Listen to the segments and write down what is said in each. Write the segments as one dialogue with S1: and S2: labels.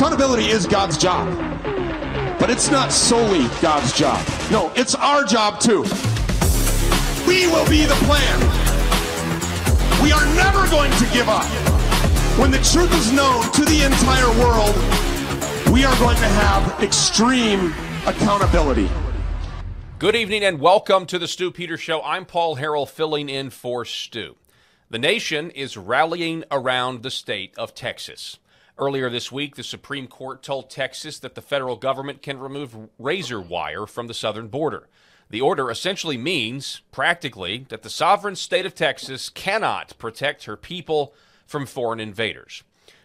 S1: Accountability is God's job, but it's not solely God's job. No, it's our job too. We will be the plan. We are never going to give up. When the truth is known to the entire world, we are going to have extreme accountability.
S2: Good evening and welcome to the Stew Peters Show. I'm Paul Harrell filling in for Stew. The nation is rallying around the state of Texas. Earlier this week, the Supreme Court told Texas that the federal government can remove razor wire from the southern border. The order essentially means, practically, that the sovereign state of Texas cannot protect her people from foreign invaders.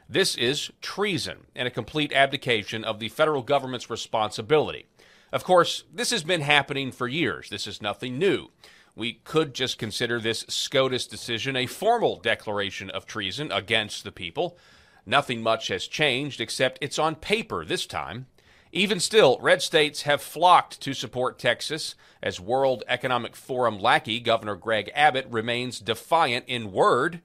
S2: This is treason and a complete abdication of the federal government's responsibility. Of course, this has been happening for years. This is nothing new. We could just consider this SCOTUS decision a formal declaration of treason against the people. Nothing much has changed except it's on paper this time. Even still, red states have flocked to support Texas as World Economic Forum lackey Governor Greg Abbott remains defiant in word.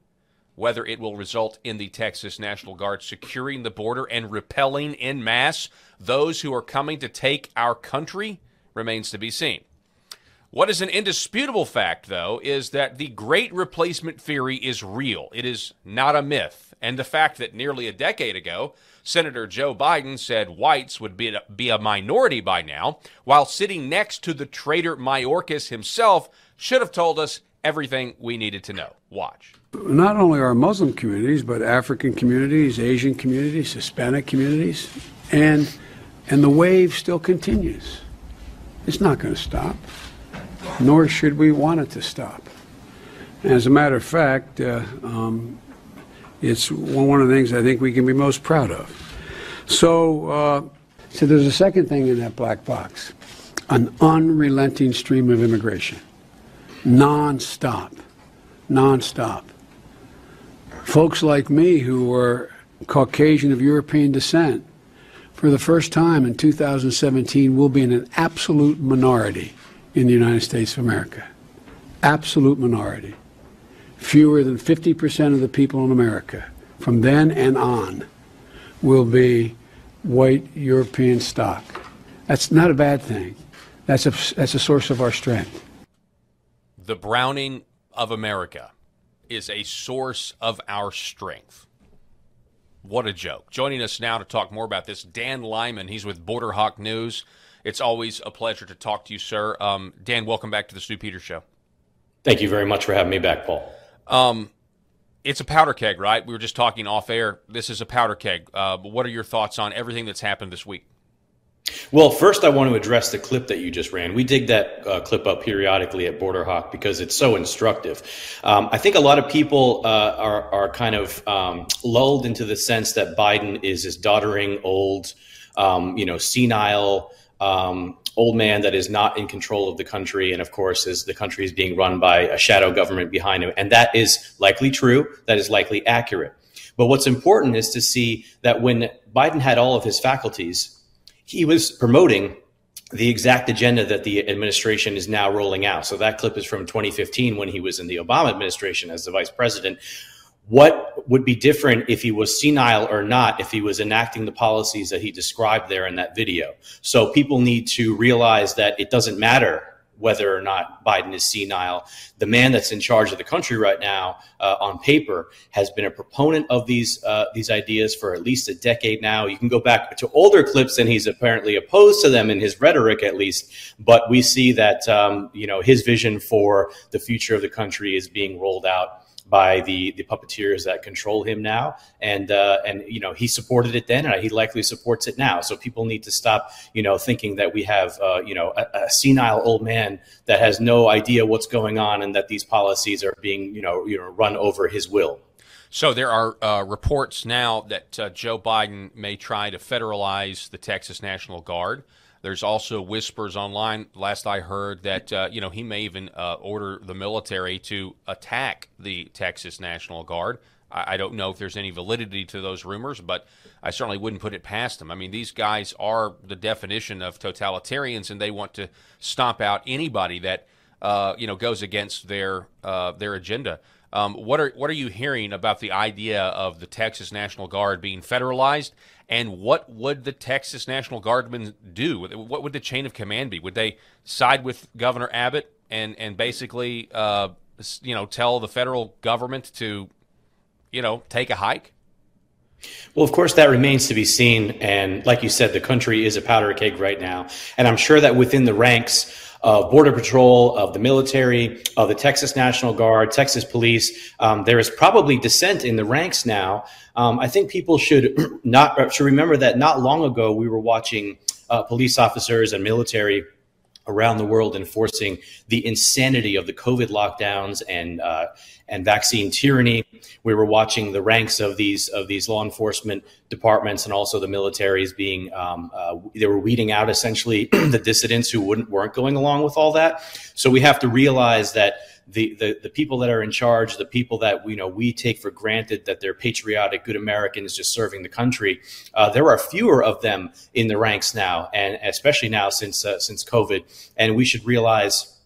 S2: Whether it will result in the Texas National Guard securing the border and repelling in mass those who are coming to take our country remains to be seen. What is an indisputable fact, though, is that the great replacement theory is real. It is not a myth. And the fact that nearly a decade ago, Senator Joe Biden said whites would be, be a minority by now, while sitting next to the traitor Mayorkas himself, should have told us everything we needed to know. Watch.
S3: Not only our Muslim communities, but African communities, Asian communities, Hispanic communities, and and the wave still continues. It's not going to stop nor should we want it to stop. As a matter of fact, uh, um, it's one of the things I think we can be most proud of. So, uh, so there's a second thing in that black box an unrelenting stream of immigration, non-stop, non-stop. Folks like me who were Caucasian of European descent, for the first time in 2017, will be in an absolute minority in the United States of America. Absolute minority. Fewer than 50% of the people in America from then and on will be white European stock. That's not a bad thing. That's a, that's a source of our strength.
S2: The Browning of America is a source of our strength. What a joke. Joining us now to talk more about this, Dan Lyman. He's with Border Hawk News. It's always a pleasure to talk to you, sir. Um, Dan, welcome back to the Stew Peters Show.
S4: Thank you very much for having me back, Paul.
S2: Um, it's a powder keg, right? We were just talking off air. This is a powder keg. Uh, what are your thoughts on everything that's happened this week?
S4: Well, first, I want to address the clip that you just ran. We dig that uh, clip up periodically at Border Hawk because it's so instructive. Um, I think a lot of people uh, are, are kind of um, lulled into the sense that Biden is this doddering, old, um, you know, senile, um, old man that is not in control of the country. And of course, as the country is being run by a shadow government behind him. And that is likely true. That is likely accurate. But what's important is to see that when Biden had all of his faculties, he was promoting the exact agenda that the administration is now rolling out. So that clip is from 2015 when he was in the Obama administration as the vice president, what would be different if he was senile or not if he was enacting the policies that he described there in that video. So people need to realize that it doesn't matter whether or not Biden is senile. The man that's in charge of the country right now, uh, on paper, has been a proponent of these uh, these ideas for at least a decade now. You can go back to older clips, and he's apparently opposed to them in his rhetoric, at least. But we see that um, you know his vision for the future of the country is being rolled out by the the puppeteers that control him now, and uh, and you know he supported it then, and he likely supports it now. So people need to stop, you know, thinking that we have uh, you know a, a, senile old man that has no idea what's going on, and that these policies are being you know you know run over his will.
S2: So there are uh, reports now that uh, Joe Biden may try to federalize the Texas National Guard. There's also whispers online. Last I heard that uh, you know he may even uh, order the military to attack the Texas National Guard. I, I, don't know if there's any validity to those rumors, but I certainly wouldn't put it past them. I mean, these guys are the definition of totalitarians, and they want to stomp out anybody that uh, you know goes against their uh, their agenda. Um, what are what are you hearing about the idea of the Texas National Guard being federalized? And what would the Texas National Guardsmen do? What would the chain of command be? Would they side with Governor Abbott and and basically, uh, you know, tell the federal government to, you know, take a hike?
S4: Well, of course, that remains to be seen. And like you said, the country is a powder keg right now. And I'm sure that within the ranks of Border Patrol, of the military, of the Texas National Guard, Texas Police, um, there is probably dissent in the ranks now. Um, I think people should not should remember that not long ago we were watching uh, police officers and military around the world enforcing the insanity of the COVID lockdowns and uh, and vaccine tyranny. We were watching the ranks of these of these law enforcement departments and also the militaries being um, uh, they were weeding out essentially the dissidents who wouldn't weren't going along with all that. So we have to realize that the, the, the people that are in charge, the people that you know we take for granted that they're patriotic, good Americans just serving the country, uh, there are fewer of them in the ranks now, and especially now since uh, since COVID. And we should realize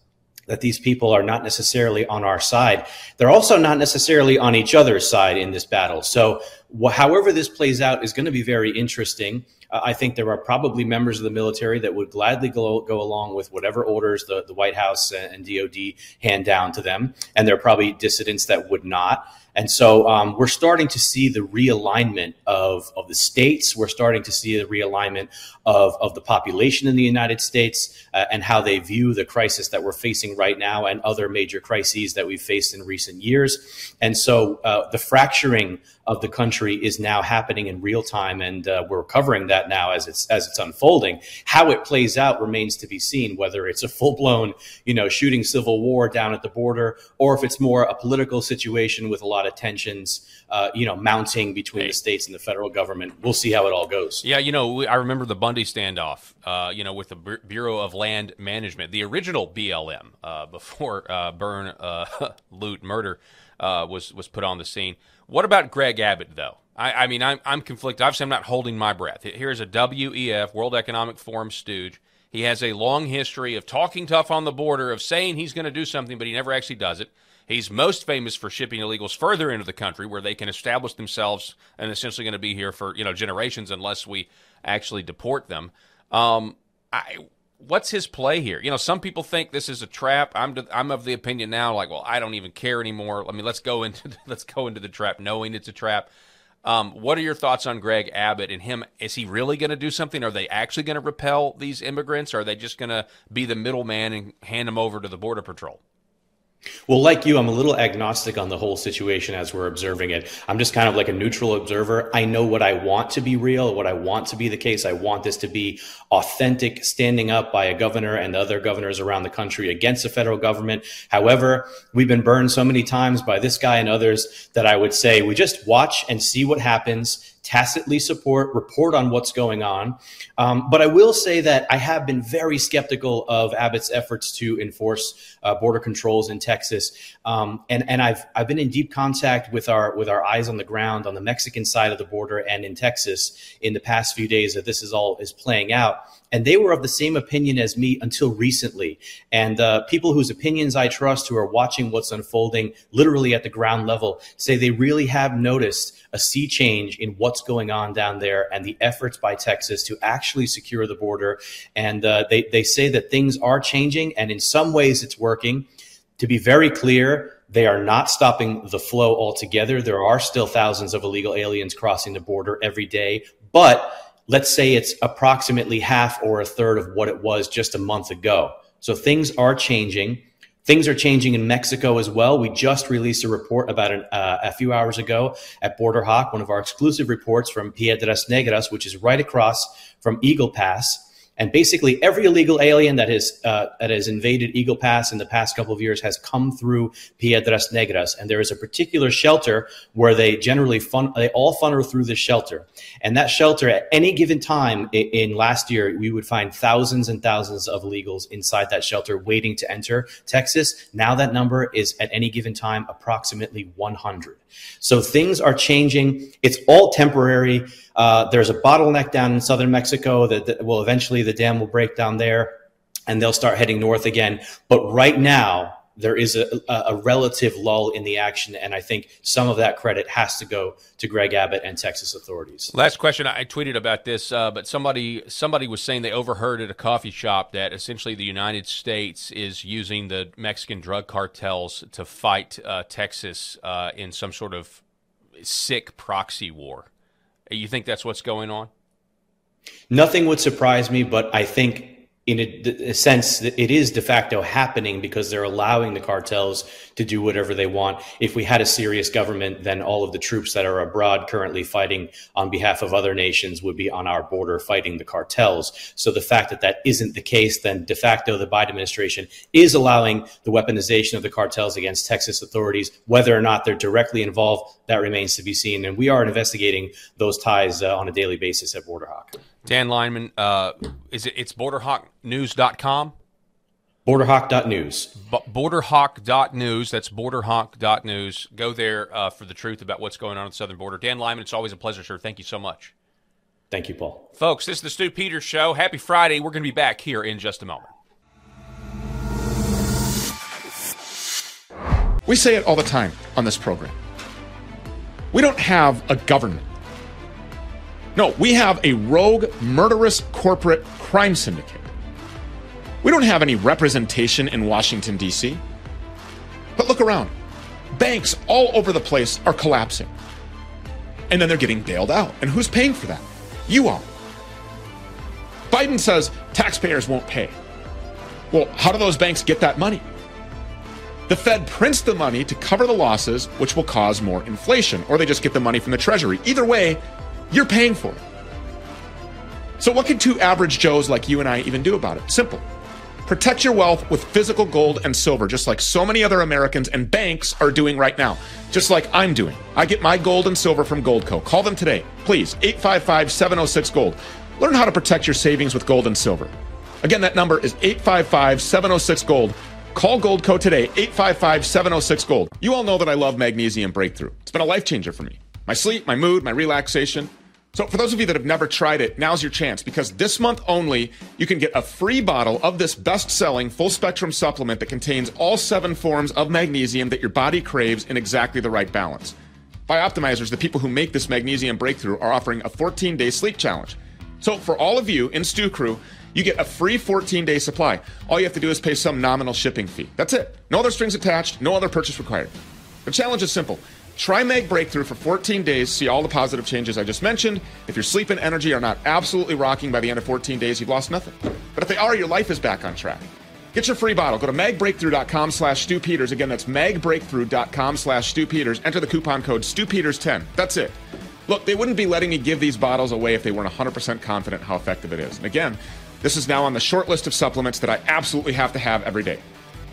S4: that these people are not necessarily on our side. They're also not necessarily on each other's side in this battle. So, wh- however this plays out is going to be very interesting. Uh, I think there are probably members of the military that would gladly go, go along with whatever orders the, the White House and DOD hand down to them. And there are probably dissidents that would not. And so um, we're starting to see the realignment of, of the states. We're starting to see the realignment of, of the population in the United States uh, and how they view the crisis that we're facing right now and other major crises that we've faced in recent years. And so uh, the fracturing of the country is now happening in real time, and uh, we're covering that now as it's as it's unfolding. How it plays out remains to be seen. Whether it's a full blown, you know, shooting civil war down at the border, or if it's more a political situation with a lot of tensions, uh, you know, mounting between hey. the states and the federal government. We'll see how it all goes.
S2: Yeah, you know, I remember the Bundy standoff. Uh, you know, with the Bureau of Land Management, the original BLM uh, before uh, burn, uh, loot, murder was was put on the scene. What about Greg Abbott, though? I, I mean, I'm, I'm conflicted. Obviously, I'm not holding my breath. Here's a WEF, World Economic Forum stooge. He has a long history of talking tough on the border, of saying he's going to do something, but he never actually does it. He's most famous for shipping illegals further into the country where they can establish themselves and essentially going to be here for you know generations unless we actually deport them. Um, I, what's his play here? You know, some people think this is a trap. I'm I'm of the opinion now, like, well, I don't even care anymore. I mean, let's go into let's go into the trap, knowing it's a trap. Um, what are your thoughts on Greg Abbott and him? Is he really going to do something? Are they actually going to repel these immigrants? Or are they just going to be the middleman and hand them over to the border patrol?
S4: Well, like you, I'm a little agnostic on the whole situation as we're observing it. I'm just kind of like a neutral observer. I know what I want to be real, what I want to be the case. I want this to be authentic, standing up by a governor and other governors around the country against the federal government. However, we've been burned so many times by this guy and others that I would say we just watch and see what happens tacitly support, report on what's going on. Um, but I will say that I have been very skeptical of Abbott's efforts to enforce uh, border controls in Texas, um, and and I've I've been in deep contact with our with our eyes on the ground on the Mexican side of the border and in Texas in the past few days that this is all is playing out and they were of the same opinion as me until recently. And uh, people whose opinions I trust, who are watching what's unfolding literally at the ground level, say they really have noticed a sea change in what's going on down there and the efforts by Texas to actually secure the border. And uh, they, they say that things are changing, and in some ways it's working. To be very clear, they are not stopping the flow altogether. There are still thousands of illegal aliens crossing the border every day, but let's say it's approximately half or a third of what it was just a month ago. So things are changing. Things are changing in Mexico as well. We just released a report about an, uh, a few hours ago at Border Hawk, one of our exclusive reports from Piedras Negras, which is right across from Eagle Pass. And basically, every illegal alien that has uh, that has invaded Eagle Pass in the past couple of years has come through Piedras Negras, and there is a particular shelter where they generally fun they all funnel through this shelter. And that shelter, at any given time in, in last year, we would find thousands and thousands of illegals inside that shelter waiting to enter Texas. Now that number is at any given time approximately 100. So things are changing. It's all temporary. Uh, there's a bottleneck down in southern Mexico that, that will eventually the dam will break down there and they'll start heading north again. But right now, there is a, a, relative lull in the action. And I think some of that credit has to go to Greg Abbott and Texas authorities.
S2: Last question. I tweeted about this, uh, but somebody somebody was saying they overheard at a coffee shop that essentially the United States is using the Mexican drug cartels to fight uh, Texas uh, in some sort of sick proxy war. You think that's what's going on?
S4: Nothing would surprise me, but I think in a, a, sense it is de facto happening because they're allowing the cartels to do whatever they want. If we had a serious government, then all of the troops that are abroad currently fighting on behalf of other nations would be on our border fighting the cartels. So the fact that that isn't the case, then de facto the Biden administration is allowing the weaponization of the cartels against Texas authorities. Whether or not they're directly involved, that remains to be seen. And we are investigating those ties uh, on a daily basis at Border Hawk.
S2: Dan Lyman, uh, is it? It's borderhawknews.com?
S4: Borderhawk.news.
S2: B- borderhawk.news. That's borderhawk.news. Go there uh, for the truth about what's going on at the southern border. Dan Lyman, it's always a pleasure, sir. Thank you so much.
S4: Thank you, Paul.
S2: Folks, this is the Stew Peters Show. Happy Friday. We're going to be back here in just a moment.
S5: We say it all the time on this program. We don't have a government no, we have a rogue, murderous corporate crime syndicate. We don't have any representation in Washington, D.C. But look around. Banks all over the place are collapsing. And then they're getting bailed out. And who's paying for that? You are. Biden says taxpayers won't pay. Well, how do those banks get that money? The Fed prints the money to cover the losses, which will cause more inflation, or they just get the money from the Treasury. Either way, you're paying for it. So, what can two average Joes like you and I even do about it? Simple. Protect your wealth with physical gold and silver, just like so many other Americans and banks are doing right now, just like I'm doing. I get my gold and silver from Goldco. Call them today, please, 855 706 Gold. Learn how to protect your savings with gold and silver. Again, that number is 855 706 Gold. Call Goldco today, 855 706 Gold. You all know that I love Magnesium Breakthrough. It's been a life changer for me my sleep, my mood, my relaxation. So, for those of you that have never tried it, now's your chance because this month only, you can get a free bottle of this best selling full spectrum supplement that contains all seven forms of magnesium that your body craves in exactly the right balance. Bioptimizers, the people who make this magnesium breakthrough, are offering a 14 day sleep challenge. So, for all of you in Stew Crew, you get a free 14 day supply. All you have to do is pay some nominal shipping fee. That's it. No other strings attached, no other purchase required. The challenge is simple. Try Mag Breakthrough for 14 days, see all the positive changes I just mentioned. If your sleep and energy are not absolutely rocking by the end of 14 days, you've lost nothing. But if they are, your life is back on track. Get your free bottle. Go to magbreakthrough.com slash Stew Peters. Again, that's magbreakthrough.com slash Stew Peters. Enter the coupon code StewPeters10. That's it. Look, they wouldn't be letting me give these bottles away if they weren't 100% confident how effective it is. And again, this is now on the short list of supplements that I absolutely have to have every day.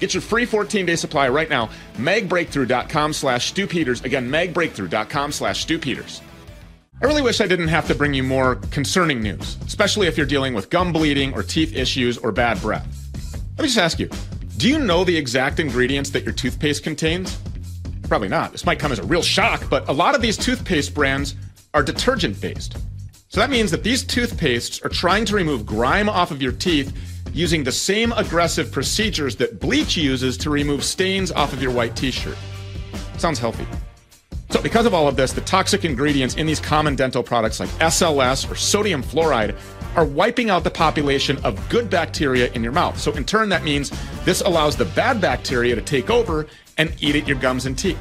S5: Get your free 14-day supply right now. Magbreakthrough.com slash Stew Peters. Again, magbreakthrough.com slash Stew Peters. I really wish I didn't have to bring you more concerning news, especially if you're dealing with gum bleeding or teeth issues or bad breath. Let me just ask you, do you know the exact ingredients that your toothpaste contains? Probably not. This might come as a real shock, but a lot of these toothpaste brands are detergent based. So that means that these toothpastes are trying to remove grime off of your teeth using the same aggressive procedures that bleach uses to remove stains off of your white t shirt. Sounds healthy. So, because of all of this, the toxic ingredients in these common dental products like SLS or sodium fluoride are wiping out the population of good bacteria in your mouth. So, in turn, that means this allows the bad bacteria to take over and eat at your gums and teeth.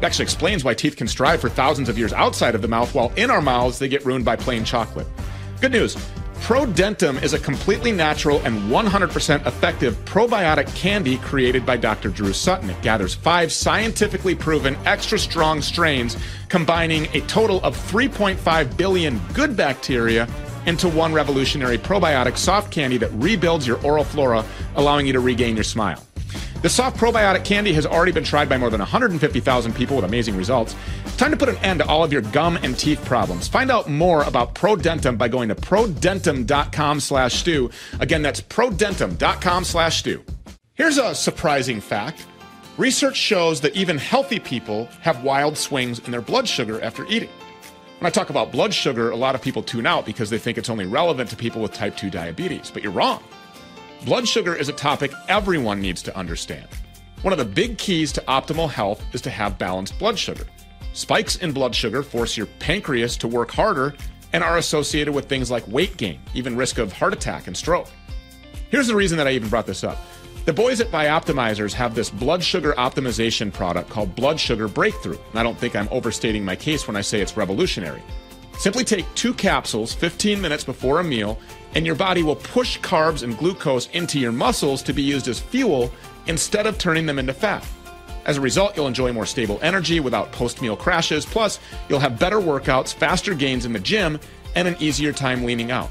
S5: It actually explains why teeth can strive for thousands of years outside of the mouth, while in our mouths they get ruined by plain chocolate. Good news ProDentim is a completely natural and 100% effective probiotic candy created by Dr. Drew Sutton. It gathers five scientifically proven extra strong strains, combining a total of 3.5 billion good bacteria into one revolutionary probiotic soft candy that rebuilds your oral flora, allowing you to regain your smile. The soft probiotic candy has already been tried by more than 150,000 people with amazing results. Time to put an end to all of your gum and teeth problems. Find out more about ProDentim by going to prodentim.com slash stew. Again, that's prodentim.com slash stew. Here's a surprising fact. Research shows that even healthy people have wild swings in their blood sugar after eating. When I talk about blood sugar, a lot of people tune out because they think it's only relevant to people with type 2 diabetes, but you're wrong. Blood sugar is a topic everyone needs to understand. One of the big keys to optimal health is to have balanced blood sugar. Spikes in blood sugar force your pancreas to work harder and are associated with things like weight gain, even risk of heart attack and stroke. Here's the reason that I even brought this up. The boys at Bioptimizers have this blood sugar optimization product called Blood Sugar Breakthrough. And I don't think I'm overstating my case when I say it's revolutionary. Simply take two capsules 15 minutes before a meal, and your body will push carbs and glucose into your muscles to be used as fuel instead of turning them into fat. As a result, you'll enjoy more stable energy without post meal crashes. Plus, you'll have better workouts, faster gains in the gym, and an easier time leaning out.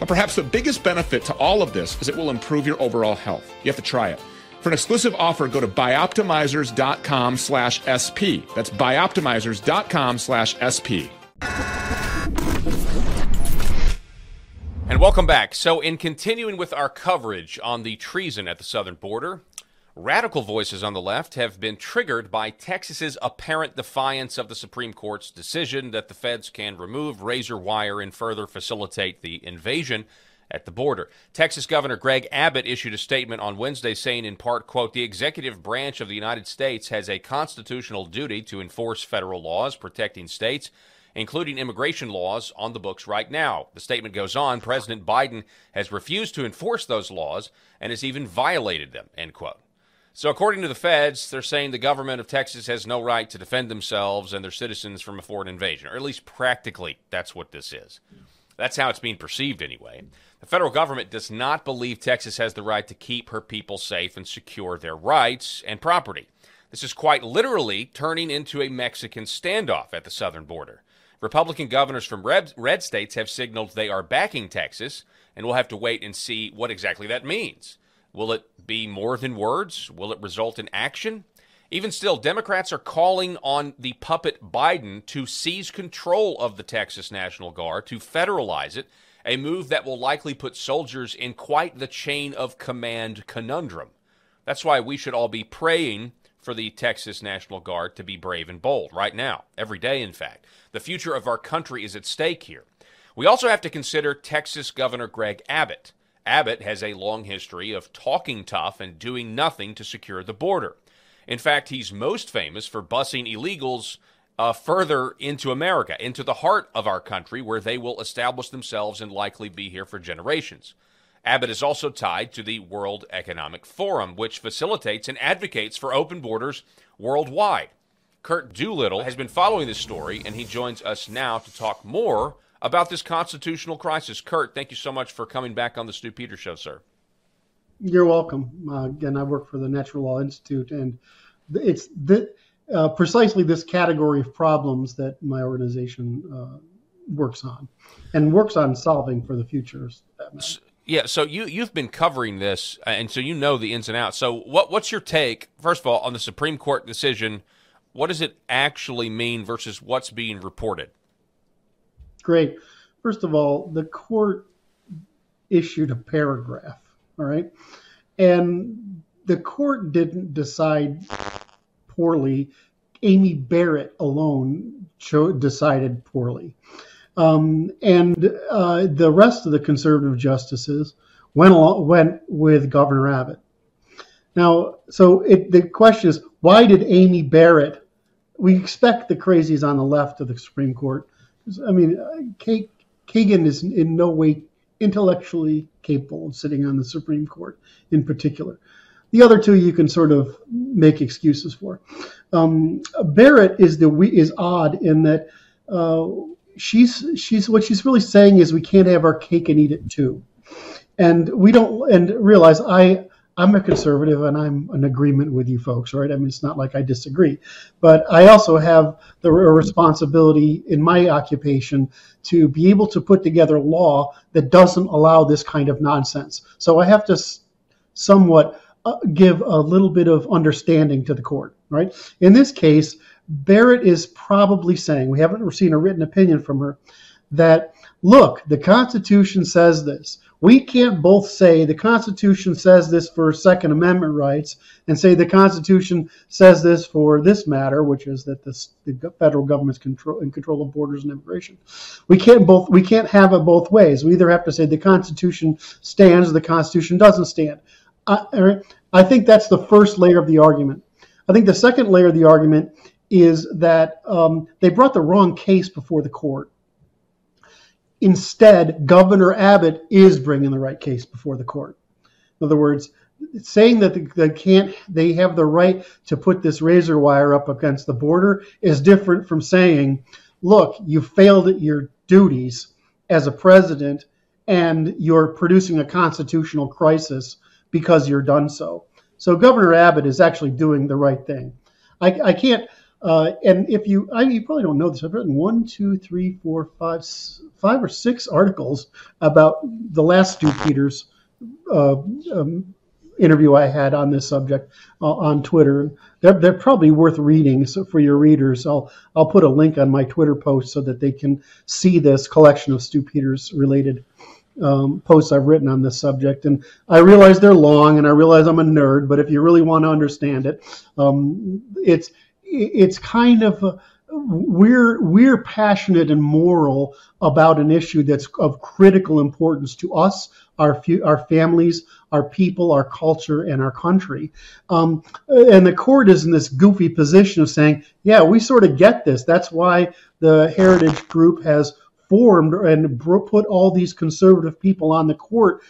S5: But perhaps the biggest benefit to all of this is it will improve your overall health. You have to try it. For an exclusive offer, go to bioptimizers.com slash SP. That's bioptimizers.com slash SP.
S2: And welcome back. So, in continuing with our coverage on the treason at the southern border, Radical voices on the left have been triggered by Texas's apparent defiance of the Supreme Court's decision that the feds can remove razor wire and further facilitate the invasion at the border. Texas Governor Greg Abbott issued a statement on Wednesday saying in part, quote, "The executive branch of the United States has a constitutional duty to enforce federal laws protecting states." Including immigration laws on the books right now. The statement goes on President Biden has refused to enforce those laws and has even violated them, end quote. So, according to the feds, they're saying the government of Texas has no right to defend themselves and their citizens from a foreign invasion, or at least practically, that's what this is. That's how it's being perceived, anyway. The federal government does not believe Texas has the right to keep her people safe and secure their rights and property. This is quite literally turning into a Mexican standoff at the southern border. Republican governors from red, red states have signaled they are backing Texas, and we'll have to wait and see what exactly that means. Will it be more than words? Will it result in action? Even still, Democrats are calling on the puppet Biden to seize control of the Texas National Guard, to federalize it, a move that will likely put soldiers in quite the chain of command conundrum. That's why we should all be praying for the Texas National Guard to be brave and bold right now, every day, in fact. The future of our country is at stake here. We also have to consider Texas Governor Greg Abbott. Abbott has a long history of talking tough and doing nothing to secure the border. In fact, he's most famous for busing illegals uh, further into America, into the heart of our country, where they will establish themselves and likely be here for generations. Abbott is also tied to the World Economic Forum, which facilitates and advocates for open borders worldwide. Curt Doolittle has been following this story, and he joins us now to talk more about this constitutional crisis. Curt, thank you so much for coming back on the Stew Peter Show, sir.
S6: You're welcome. Uh, again, I work for the Natural Law Institute, and it's the, uh, precisely this category of problems that my organization uh, works on, and works on solving for the future.
S2: Yeah, so you you've been covering this, uh, and so you know the ins and outs. So, what what's your take, first of all, on the Supreme Court decision? What does it actually mean versus what's being reported?
S6: Great. First of all, the court issued a paragraph, all right? And the court didn't decide poorly. Amy Barrett alone cho- decided poorly. Um, and uh, the rest of the conservative justices went along, went with Governor Abbott. Now, so it, the question is, why did Amy Barrett? We expect the crazies on the left of the Supreme Court I mean, Kagan is in no way intellectually capable of sitting on the Supreme Court in particular. The other two you can sort of make excuses for. Um, Barrett is the is odd in that uh, she's she's what she's really saying is we can't have our cake and eat it too, and we don't and realize I I'm a conservative and I'm in agreement with you folks, right? I mean, it's not like I disagree, but I also have the responsibility in my occupation to be able to put together law that doesn't allow this kind of nonsense. So I have to somewhat uh, give a little bit of understanding to the court, right? In this case, Barrett is probably saying, we haven't seen a written opinion from her, that look, the Constitution says this. We can't both say the Constitution says this for Second Amendment rights and say the Constitution says this for this matter, which is that this, the federal government's control in control of borders and immigration. We can't both. We can't have it both ways. We either have to say the Constitution stands, or the Constitution doesn't stand. I, I think that's the first layer of the argument. I think the second layer of the argument is that um, they brought the wrong case before the court. Instead, Governor Abbott is bringing the right case before the court. In other words, saying that they can't, they have the right to put this razor wire up against the border is different from saying, look, you failed at your duties as a president and you're producing a constitutional crisis because you're done so. So Governor Abbott is actually doing the right thing. I, I can't, uh, and if you, I, you probably don't know this. I've written one, two, three, four, five, five or six articles about the last Stew Peters uh, um, interview I had on this subject uh, on Twitter. They're, they're probably worth reading so for your readers. I'll I'll put a link on my Twitter post so that they can see this collection of Stew Peters related um, posts I've written on this subject. And I realize they're long, and I realize I'm a nerd. But if you really want to understand it, um, it's it's kind of a, we're we're passionate and moral about an issue that's of critical importance to us, our our families, our people, our culture, and our country. Um, and the court is in this goofy position of saying, "Yeah, we sort of get this. That's why the Heritage Group has." formed and put all these conservative people on the court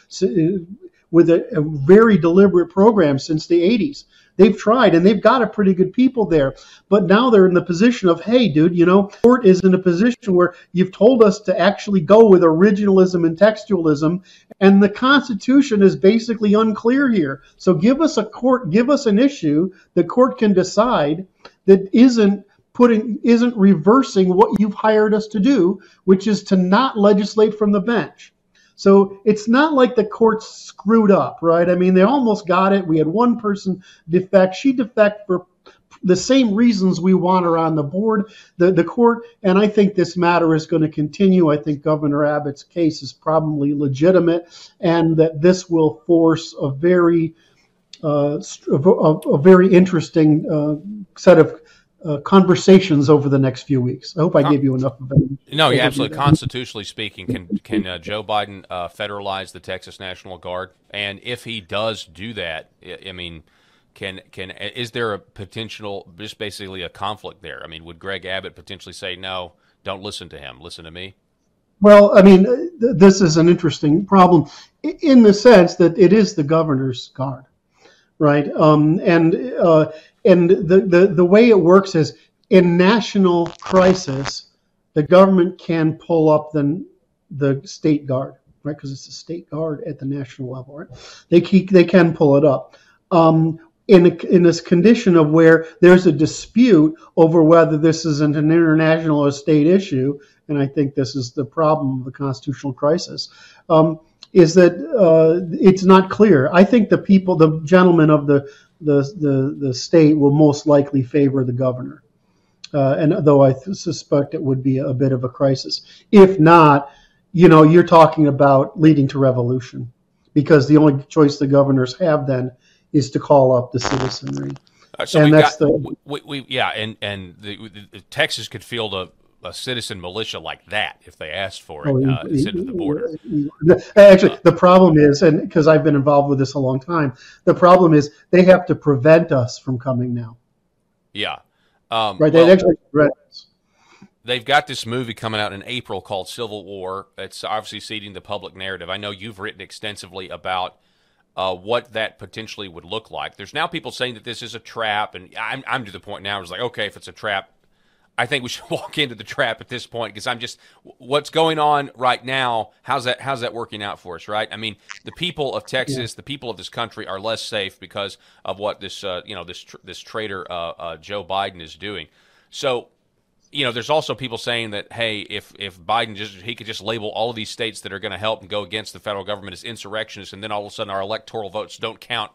S6: with a, a, very deliberate program since the 80s. They've tried and they've got a pretty good people there. But now they're in the position of, hey, dude, you know, court is in a position where you've told us to actually go with originalism and textualism, and the Constitution is basically unclear here. So give us a court, give us an issue the court can decide that isn't putting isn't reversing what you've hired us to do, which is to not legislate from the bench. So it's not like the courts screwed up, right? I mean, they almost got it. We had one person defect. She defect for the same reasons we want her on the board, the, the court, and I think this matter is going to continue. I think Governor Abbott's case is probably legitimate, and that this will force a very uh, a, a, very interesting uh, set of uh, conversations over the next few weeks. I hope I gave you enough of it.
S2: No, yeah, absolutely. Constitutionally speaking, can can uh, Joe Biden uh, federalize the Texas National Guard? And if he does do that, I mean, can can is there a potential, just basically a conflict there? I mean, would Greg Abbott potentially say, "No, don't listen to him, listen to me"?
S6: Well, I mean, th- this is an interesting problem in the sense that it is the governor's guard, right? Um, and uh, and the, the, the way it works is in national crisis, the government can pull up the, the state guard, right? Because it's a state guard at the national level, right? They, keep, they can pull it up. Um, in, a, in this condition of where there's a dispute over whether this is an international or state issue, and I think this is the problem of the constitutional crisis, um, is that uh, it's not clear. I think the people, the gentlemen of the the, the, the state will most likely favor the governor. Uh, and though I th- suspect it would be a bit of a crisis. If not, you know, you're talking about leading to revolution because the only choice the governors have then is to call up the citizenry.
S2: Uh, so and that's got, the we, we, yeah, and and the, the, Texas could field a a citizen militia like that if they asked for it oh, uh, the border.
S6: Actually, the problem is, and because I've been involved with this a long time, the problem is they have to prevent us from coming now.
S2: Yeah,
S6: um, right. They well, actually prevent us.
S2: They've got this movie coming out in April called Civil War. It's obviously seeding the public narrative. I know you've written extensively about uh, what that potentially would look like. There's now people saying that this is a trap, and I'm, I'm to the point now. It's like, okay, if it's a trap, I think we should walk into the trap at this point because I'm just what's going on right now. How's that? How's that working out for us? Right? I mean, the people of Texas, yeah. the people of this country, are less safe because of what this uh, you know this tr- this traitor uh, uh, Joe Biden is doing. So, you know, there's also people saying that hey, if if Biden just he could just label all of these states that are going to help and go against the federal government as insurrectionists, and then all of a sudden our electoral votes don't count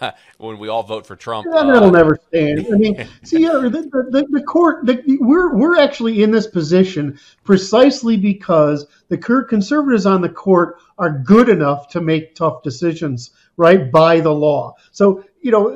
S2: when we all vote for Trump.
S6: Yeah, that'll uh, never stand. I mean, see, uh, the, the, the court, the, we're we're actually in this position precisely because the conservatives on the court are good enough to make tough decisions, right, by the law. So, you know,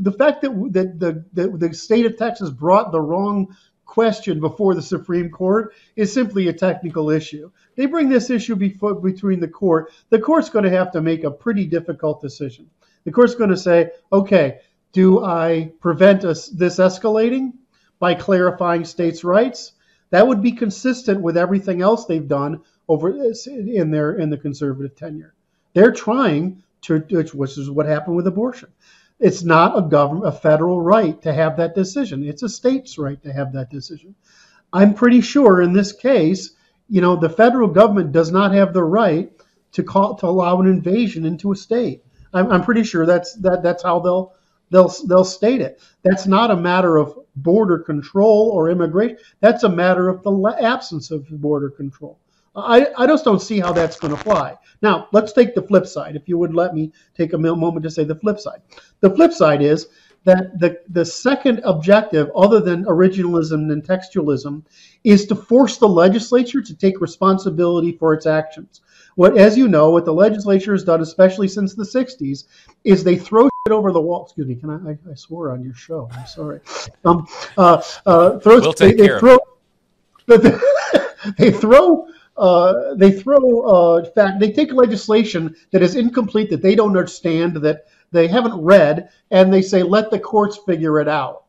S6: the fact that that the, the, the state of Texas brought the wrong question before the Supreme Court is simply a technical issue. They bring this issue before, between the court. The court's going to have to make a pretty difficult decision. The court's going to say, okay, do I prevent this escalating by clarifying states' rights? That would be consistent with everything else they've done over in their in the conservative tenure. They're trying to, which is what happened with abortion. It's not a government, a federal right to have that decision. It's a state's right to have that decision. I'm pretty sure in this case, you know, the federal government does not have the right to call to allow an invasion into a state. I'm, I'm pretty sure that's that that's how they'll they'll they'll state it. That's not a matter of border control or immigration. That's a matter of the absence of border control. I, I just don't see how that's going to fly. Now, let's take the flip side. If you would let me take a moment to say the flip side. The flip side is that the, the second objective, other than originalism and textualism, is to force the legislature to take responsibility for its actions. What, as you know, what the legislature has done, especially since the 60s, is they throw shit over the wall. Excuse me, can I? I, I swore on your show. I'm sorry. Um, uh, uh, throw,
S2: we'll take
S6: they,
S2: care
S6: they throw, they throw uh, they throw uh, fact they take legislation that is incomplete that they don't understand that they haven't read and they say let the courts figure it out.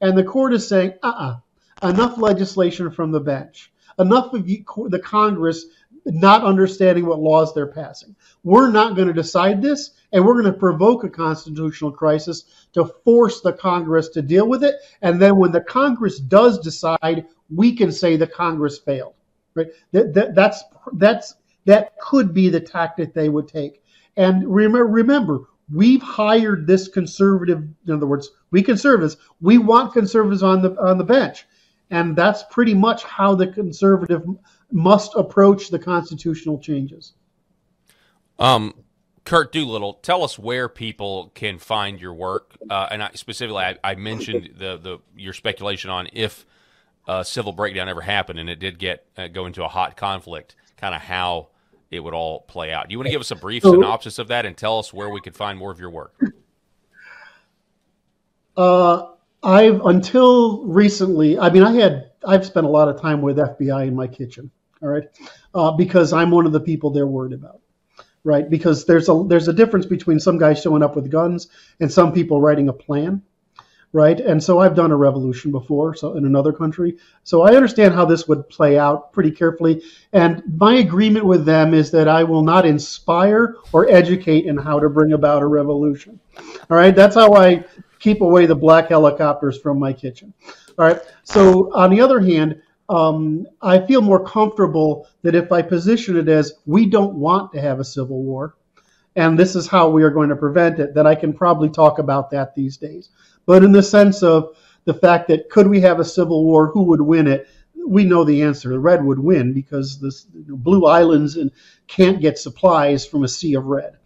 S6: And the court is saying uh-uh. Enough legislation from the bench. Enough of the congress not understanding what laws they're passing. We're not going to decide this and we're going to provoke a constitutional crisis to force the congress to deal with it. And then when the congress does decide we can say the congress failed right? That, that, that's that's that could be the tactic they would take. And remember, remember, we've hired this conservative. In other words, we conservatives, we want conservatives on the on the bench, and that's pretty much how the conservative must approach the constitutional changes.
S2: Um, Curt Doolittle, tell us where people can find your work, uh, and I, specifically, I, I mentioned the the your speculation on if uh, civil breakdown ever happened, and it did get uh, go into a hot conflict, kind of how it would all play out. Do you want to give us a brief synopsis of that and tell us where we could find more of your work?
S6: Uh, I've until recently. I mean, I had I've spent a lot of time with FBI in my kitchen. All right, uh, because I'm one of the people they're worried about. Right, because there's a there's a difference between some guys showing up with guns and some people writing a plan right? And so I've done a revolution before, so in another country. So I understand how this would play out pretty carefully. And my agreement with them is that I will not inspire or educate in how to bring about a revolution. All right, that's how I keep away the black helicopters from my kitchen. All right. So on the other hand, um, I feel more comfortable that if I position it as we don't want to have a civil war, and this is how we are going to prevent it, that I can probably talk about that these days. But in the sense of the fact that could we have a civil war, who would win it? We know the answer. The red would win because the blue islands and can't get supplies from a sea of red.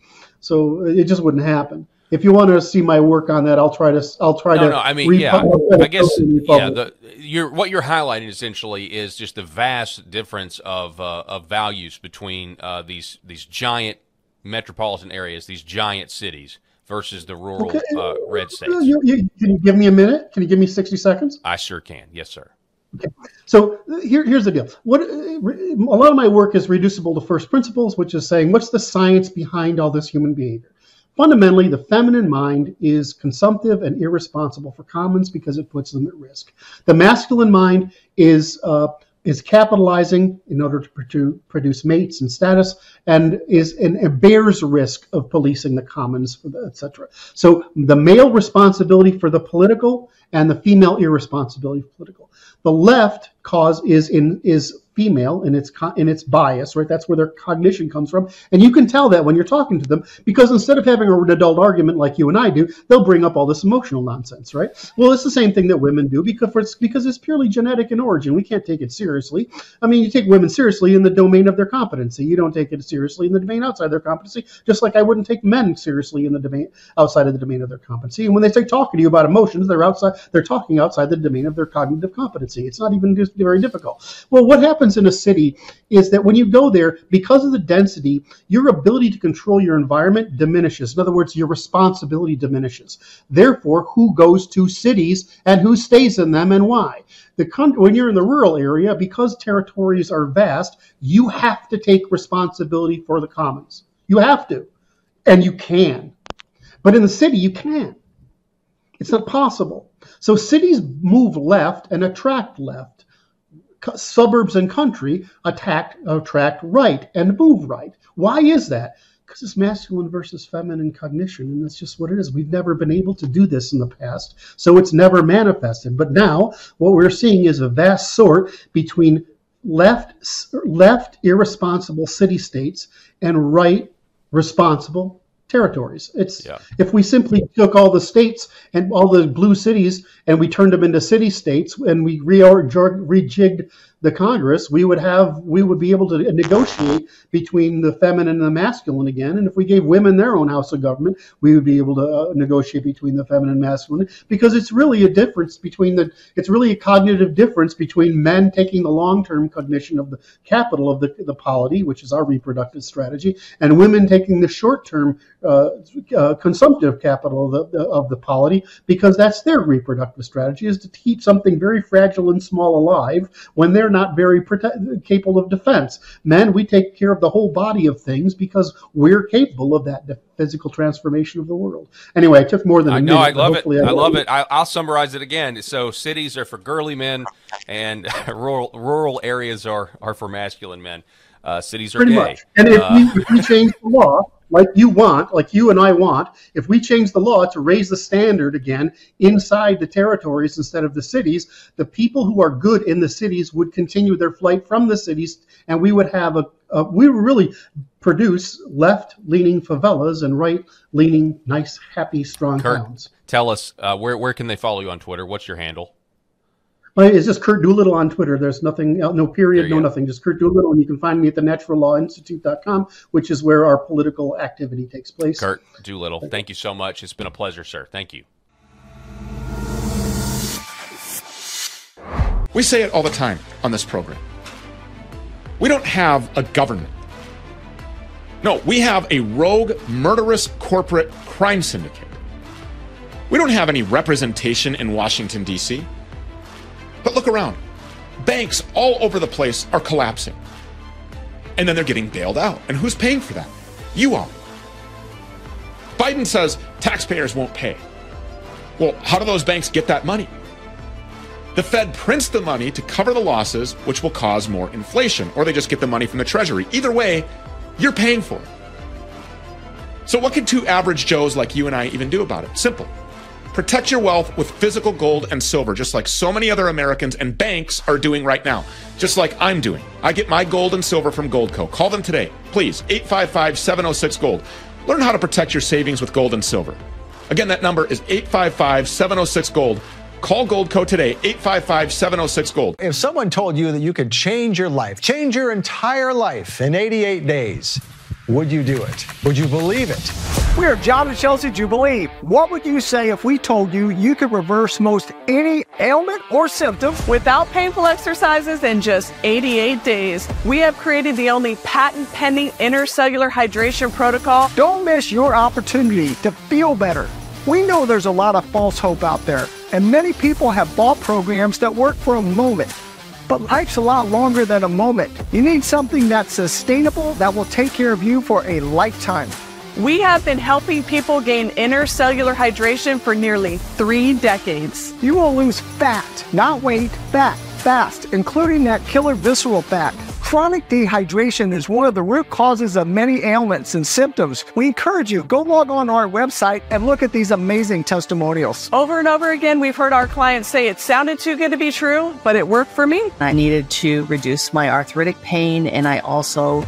S6: So it just wouldn't happen. If you want to see my work on that, I'll try to. I'll try
S2: no,
S6: to.
S2: No, I mean, yeah, I guess, yeah. The, you're what you're highlighting essentially is just the vast difference of uh, of values between uh, these these giant metropolitan areas, these giant cities, versus the rural okay. uh, red states.
S6: You, you, can you give me a minute? Can you give me 60 seconds?
S2: I sure can. Yes, sir.
S6: Okay. So here, here's the deal. What a lot of my work is reducible to first principles, which is saying what's the science behind all this human behavior. Fundamentally, the feminine mind is consumptive and irresponsible for commons because it puts them at risk. The masculine mind is uh, is capitalizing in order to produce mates and status, and is and bears risk of policing the commons, etc. So the male responsibility for the political and the female irresponsibility for political. The left cause is in is female in its in its bias, right? That's where their cognition comes from, and you can tell that when you're talking to them because instead of having an adult argument like you and I do, they'll bring up all this emotional nonsense, right? Well, it's the same thing that women do because it's because it's purely genetic in origin. We can't take it seriously. I mean, you take women seriously in the domain of their competency. You don't take it seriously in the domain outside their competency, just like I wouldn't take men seriously in the domain outside of the domain of their competency. And when they start talking to you about emotions, they're outside. They're talking outside the domain of their cognitive competency. It's not even just very difficult. Well, what happens in a city is that when you go there, because of the density, your ability to control your environment diminishes. In other words, your responsibility diminishes. Therefore, who goes to cities and who stays in them and why? The when you're in the rural area, because territories are vast, you have to take responsibility for the commons. You have to, and you can But in the city, you can't. It's not possible. So cities move left and attract left. Suburbs and country attack, attract right and move right. Why is that? Because it's masculine versus feminine cognition, and that's just what it is. We've never been able to do this in the past, so it's never manifested. But now, what we're seeing is a vast sort between left, left irresponsible city states and right responsible territories. It's yeah. if we simply took all the states and all the blue cities and we turned them into city states and we re- rejigged the Congress, we would have we would be able to negotiate between the feminine and the masculine again. And if we gave women their own house of government, we would be able to uh, negotiate between the feminine and masculine because it's really a difference between the it's really a cognitive difference between men taking the long-term cognition of the capital of the, the polity, which is our reproductive strategy, and women taking the short-term uh, uh, consumptive capital of the, of the polity because that's their reproductive strategy is to keep something very fragile and small alive when they're not very prote- capable of defense. Men, we take care of the whole body of things because we're capable of that physical transformation of the world. Anyway, it took more than
S2: I
S6: know.
S2: I love it. I, I love it. I, will summarize it again. So cities are for girly men, and rural rural areas are are for masculine men. Uh, cities are
S6: Pretty
S2: gay.
S6: Much. And if, uh, we, if we change the law, like you want, like you and I want, if we change the law to raise the standard again inside the territories instead of the cities, the people who are good in the cities would continue their flight from the cities, and we would have a, a we would really produce left-leaning favelas and right-leaning, nice, happy, strong
S2: Curt,
S6: towns.
S2: Tell us uh, where where can they follow you on Twitter? What's your handle?
S6: It's just Curt Doolittle on Twitter. There's nothing, no period, no go. nothing. Just Curt Doolittle. And you can find me at the naturallawinstitute.com, which is where our political activity takes place.
S2: Curt Doolittle, thank you so much. It's been a pleasure, sir. Thank you.
S5: We say it all the time on this program. We don't have a government. No, we have a rogue, murderous corporate crime syndicate. We don't have any representation in Washington, D.C. But look around. Banks all over the place are collapsing. And then they're getting bailed out. And who's paying for that? You are. Biden says taxpayers won't pay. Well, how do those banks get that money? The Fed prints the money to cover the losses, which will cause more inflation, or they just get the money from the Treasury. Either way, you're paying for it. So, what can two average Joes like you and I even do about it? Simple. Protect your wealth with physical gold and silver, just like so many other Americans and banks are doing right now, just like I'm doing. I get my gold and silver from Goldco. Call them today, please. 855 706 Gold. Learn how to protect your savings with gold and silver. Again, that number is 855 706 Gold. Call Goldco today, 855 706 Gold.
S7: If someone told you that you could change your life, change your entire life in 88 days, would you do it? Would you believe it?
S8: We're John and Chelsea Jubilee. What would you say if we told you you could reverse most any ailment or symptom
S9: without painful exercises in just 88 days? We have created the only patent pending intercellular hydration protocol.
S8: Don't miss your opportunity to feel better. We know there's a lot of false hope out there, and many people have bought programs that work for a moment but life's a lot longer than a moment. You need something that's sustainable that will take care of you for a lifetime.
S9: We have been helping people gain intercellular hydration for nearly three decades.
S8: You will lose fat, not weight, fat, fast, including that killer visceral fat. Chronic dehydration is one of the root causes of many ailments and symptoms. We encourage you, go log on to our website and look at these amazing testimonials.
S9: Over and over again, we've heard our clients say it sounded too good to be true, but it worked for me.
S10: I needed to reduce my arthritic pain, and I also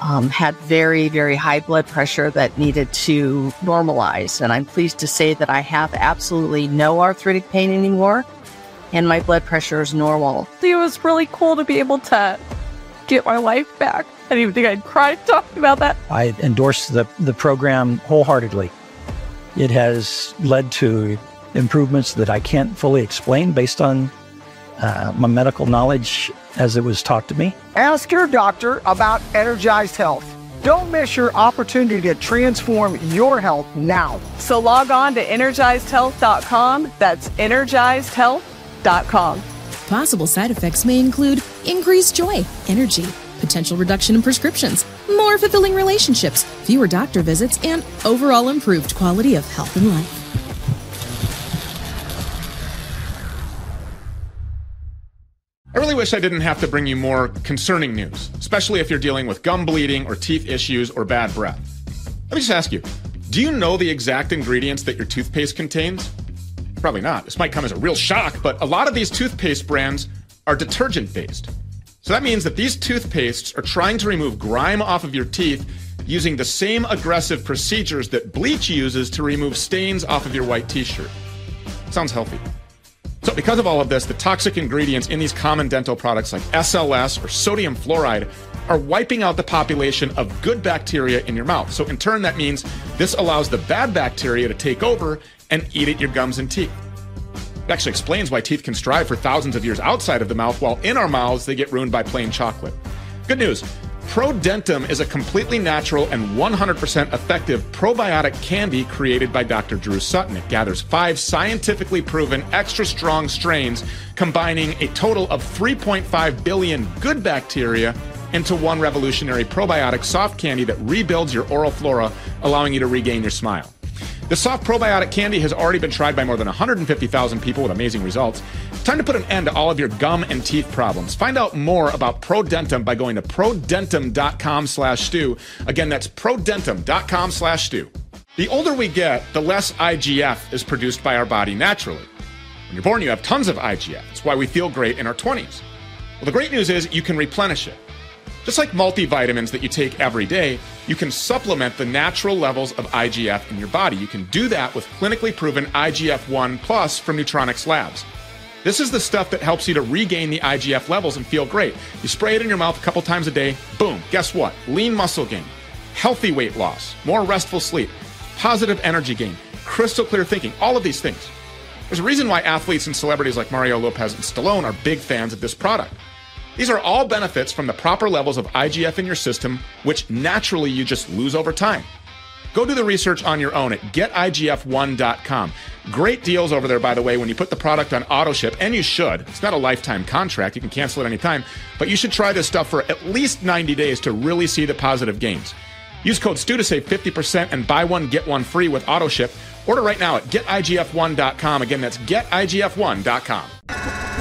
S10: um, had very, very high blood pressure that needed to normalize. And I'm pleased to say that I have absolutely no arthritic pain anymore, and my blood pressure is normal.
S9: It was really cool to be able to get my life back. I didn't even think I'd cry talking about that.
S11: I endorse the, the program wholeheartedly. It has led to improvements that I can't fully explain based on uh, my medical knowledge as it was taught to me.
S8: Ask your doctor about Energized Health. Don't miss your opportunity to transform your health now.
S9: So log on to energizedhealth.com. That's energizedhealth.com.
S12: Possible side effects may include increased joy, energy, potential reduction in prescriptions, more fulfilling relationships, fewer doctor visits, and overall improved quality of health and life.
S5: I really wish I didn't have to bring you more concerning news, especially if you're dealing with gum bleeding or teeth issues or bad breath. Let me just ask you do you know the exact ingredients that your toothpaste contains? Probably not. This might come as a real shock, but a lot of these toothpaste brands are detergent based. So that means that these toothpastes are trying to remove grime off of your teeth using the same aggressive procedures that bleach uses to remove stains off of your white t shirt. Sounds healthy. So, because of all of this, the toxic ingredients in these common dental products like SLS or sodium fluoride are wiping out the population of good bacteria in your mouth. So, in turn, that means this allows the bad bacteria to take over and eat at your gums and teeth. It actually explains why teeth can strive for thousands of years outside of the mouth, while in our mouths they get ruined by plain chocolate. Good news ProDentim is a completely natural and 100% effective probiotic candy created by Dr. Drew Sutton. It gathers five scientifically proven extra strong strains, combining a total of 3.5 billion good bacteria into one revolutionary probiotic soft candy that rebuilds your oral flora, allowing you to regain your smile. The soft probiotic candy has already been tried by more than 150,000 people with amazing results. Time to put an end to all of your gum and teeth problems. Find out more about ProDentim by going to prodentim.com slash stew. Again, that's prodentim.com slash stew. The older we get, the less IGF is produced by our body naturally. When you're born, you have tons of IGF. That's why we feel great in our 20s. Well, the great news is you can replenish it. Just like multivitamins that you take every day, you can supplement the natural levels of IGF in your body. You can do that with clinically proven IGF 1 Plus from Nutronics Labs. This is the stuff that helps you to regain the IGF levels and feel great. You spray it in your mouth a couple times a day, boom, guess what? Lean muscle gain, healthy weight loss, more restful sleep, positive energy gain, crystal clear thinking, all of these things. There's a reason why athletes and celebrities like Mario Lopez and Stallone are big fans of this product. These are all benefits from the proper levels of IGF in your system, which naturally you just lose over time. Go do the research on your own at getigf1.com. Great deals over there, by the way, when you put the product on auto ship, and you should. It's not a lifetime contract, you can cancel it anytime, but you should try this stuff for at least 90 days to really see the positive gains. Use code STEW to save 50% and buy one, get one free with auto ship. Order right now at getigf1.com. Again, that's getigf1.com.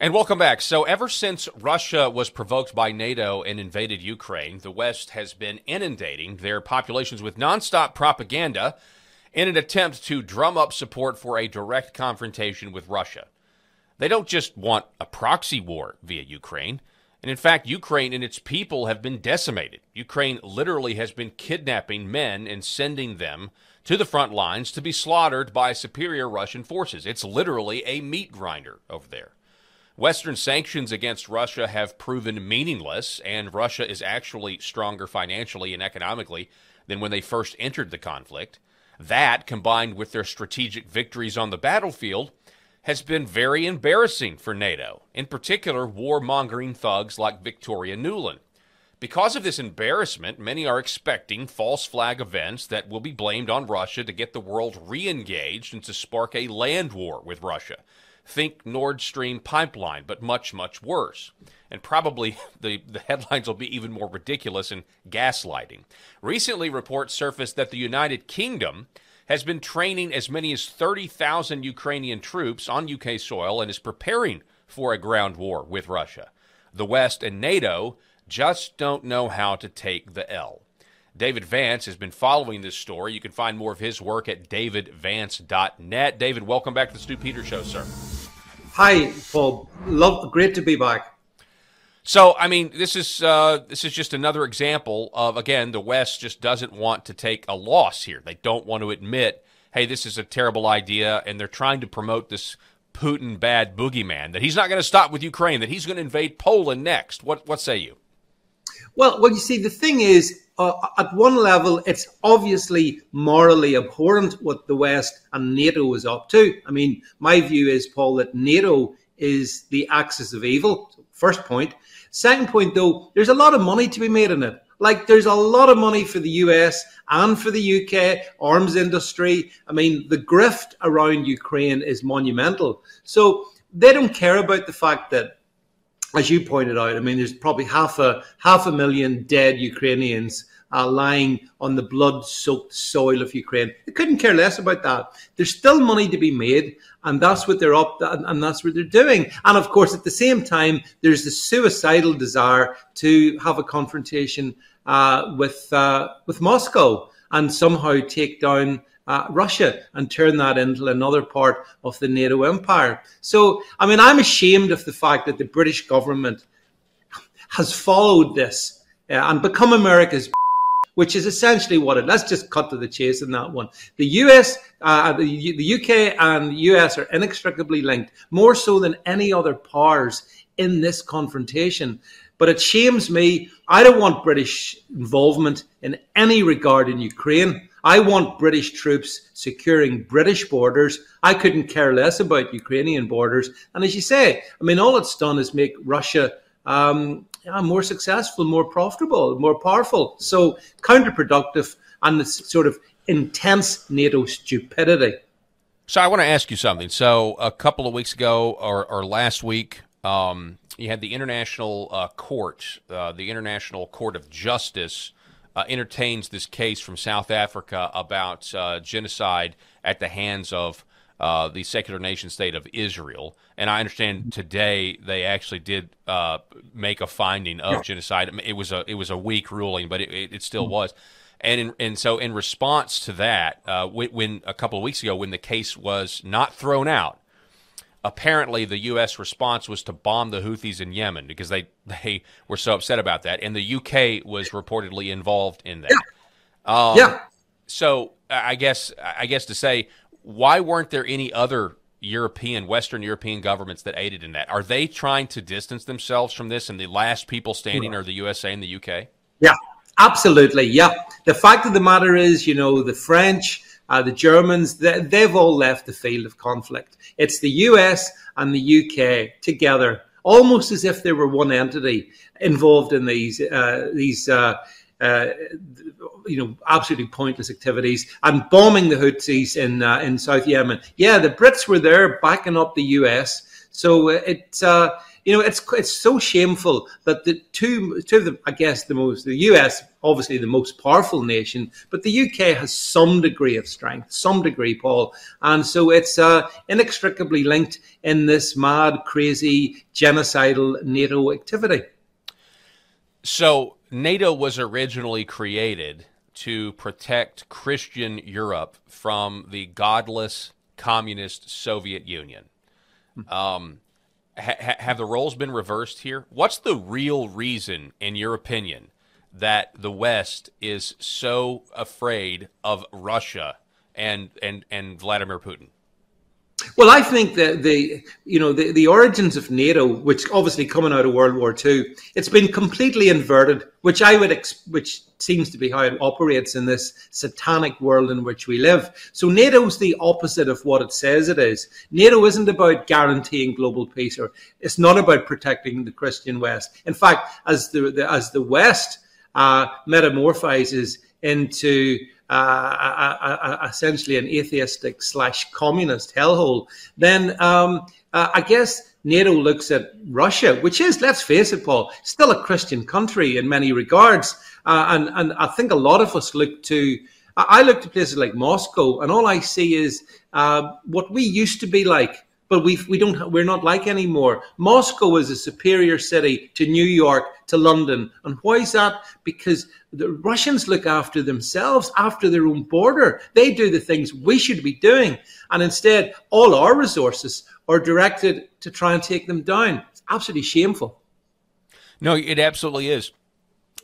S2: And welcome back. So, ever since Russia was provoked by NATO and invaded Ukraine, the West has been inundating their populations with nonstop propaganda in an attempt to drum up support for a direct confrontation with Russia. They don't just want a proxy war via Ukraine. And in fact, Ukraine and its people have been decimated. Ukraine literally has been kidnapping men and sending them to the front lines to be slaughtered by superior Russian forces. It's literally a meat grinder over there. Western sanctions against Russia have proven meaningless, and Russia is actually stronger financially and economically than when they first entered the conflict. That, combined with their strategic victories on the battlefield, has been very embarrassing for NATO, in particular, warmongering thugs like Victoria Nuland. Because of this embarrassment, many are expecting false flag events that will be blamed on Russia to get the world re engaged and to spark a land war with Russia. Think Nord Stream pipeline, but much, much worse. And probably the, the headlines will be even more ridiculous and gaslighting. Recently, reports surfaced that the United Kingdom has been training as many as 30,000 Ukrainian troops on UK soil and is preparing for a ground war with Russia. The West and NATO just don't know how to take the L. David Vance has been following this story. You can find more of his work at davidvance.net. David, welcome back to the Stew Peters Show, sir.
S13: Hi, Paul. Love, great to be back.
S2: So, I mean, this is uh, this is just another example of again the West just doesn't want to take a loss here. They don't want to admit, hey, this is a terrible idea, and they're trying to promote this Putin bad boogeyman that he's not going to stop with Ukraine, that he's going to invade Poland next. What what say you?
S13: Well, well, you see, the thing is, uh, at one level, it's obviously morally abhorrent what the West and NATO is up to. I mean, my view is, Paul, that NATO is the axis of evil. First point. Second point, though, there's a lot of money to be made in it. Like, there's a lot of money for the US and for the UK arms industry. I mean, the grift around Ukraine is monumental. So they don't care about the fact that as you pointed out, I mean, there's probably half a half a million dead Ukrainians uh, lying on the blood-soaked soil of Ukraine. They couldn't care less about that. There's still money to be made, and that's what they're up, to, and that's what they're doing. And of course, at the same time, there's the suicidal desire to have a confrontation uh, with uh, with Moscow and somehow take down uh, Russia and turn that into another part of the NATO empire. So, I mean, I'm ashamed of the fact that the British government has followed this uh, and become America's which is essentially what it. Let's just cut to the chase in that one. The US, uh, the, the UK, and US are inextricably linked, more so than any other powers in this confrontation. But it shames me. I don't want British involvement in any regard in Ukraine. I want British troops securing British borders. I couldn't care less about Ukrainian borders. And as you say, I mean, all it's done is make Russia um, yeah, more successful, more profitable, more powerful. So counterproductive and this sort of intense NATO stupidity.
S2: So I want to ask you something. So a couple of weeks ago, or, or last week, um, you had the International uh, Court, uh, the International Court of Justice, uh, entertains this case from South Africa about uh, genocide at the hands of uh, the secular nation state of Israel. And I understand today they actually did uh, make a finding of genocide. It was a it was a weak ruling, but it, it, still mm-hmm. was. And in, and so in response to that, uh, when, when, a couple of weeks ago, when the case was not thrown out, apparently the U.S. response was to bomb the Houthis in Yemen because they they were so upset about that, and the U.K. was reportedly involved in that.
S13: Yeah. Um, yeah.
S2: So I guess I guess to say why weren't there any other European, Western European governments that aided in that? Are they trying to distance themselves from this, and the last people standing are the USA and the UK?
S13: Yeah, absolutely. Yeah. The fact of the matter is, you know, the French, uh, the Germans, they, they've all left the field of conflict. It's the US and the UK together, almost as if they were one entity involved in these uh, these. Uh, uh, you know, absolutely pointless activities and bombing the Houthis in uh, in South Yemen. Yeah, the Brits were there backing up the US. So it's uh, you know it's it's so shameful that the two two of them, I guess, the most the US obviously the most powerful nation, but the UK has some degree of strength, some degree, Paul, and so it's uh, inextricably linked in this mad, crazy, genocidal NATO activity.
S2: So NATO was originally created to protect Christian Europe from the godless communist Soviet Union. Um, ha- have the roles been reversed here? What's the real reason, in your opinion, that the West is so afraid of Russia and and and Vladimir Putin?
S13: Well, I think that the you know the, the origins of NATO, which obviously coming out of World War II, it's been completely inverted, which I would ex- which seems to be how it operates in this satanic world in which we live. So NATO's the opposite of what it says it is. NATO isn't about guaranteeing global peace, or it's not about protecting the Christian West. In fact, as the, the as the West uh, metamorphizes into uh, essentially an atheistic slash communist hellhole, then um, uh, I guess NATO looks at Russia, which is, let's face it, Paul, still a Christian country in many regards. Uh, and, and I think a lot of us look to, I look to places like Moscow, and all I see is uh, what we used to be like but we we don't we're not like anymore. Moscow is a superior city to New York to London, and why is that? Because the Russians look after themselves, after their own border. They do the things we should be doing, and instead, all our resources are directed to try and take them down. It's absolutely shameful.
S2: No, it absolutely is,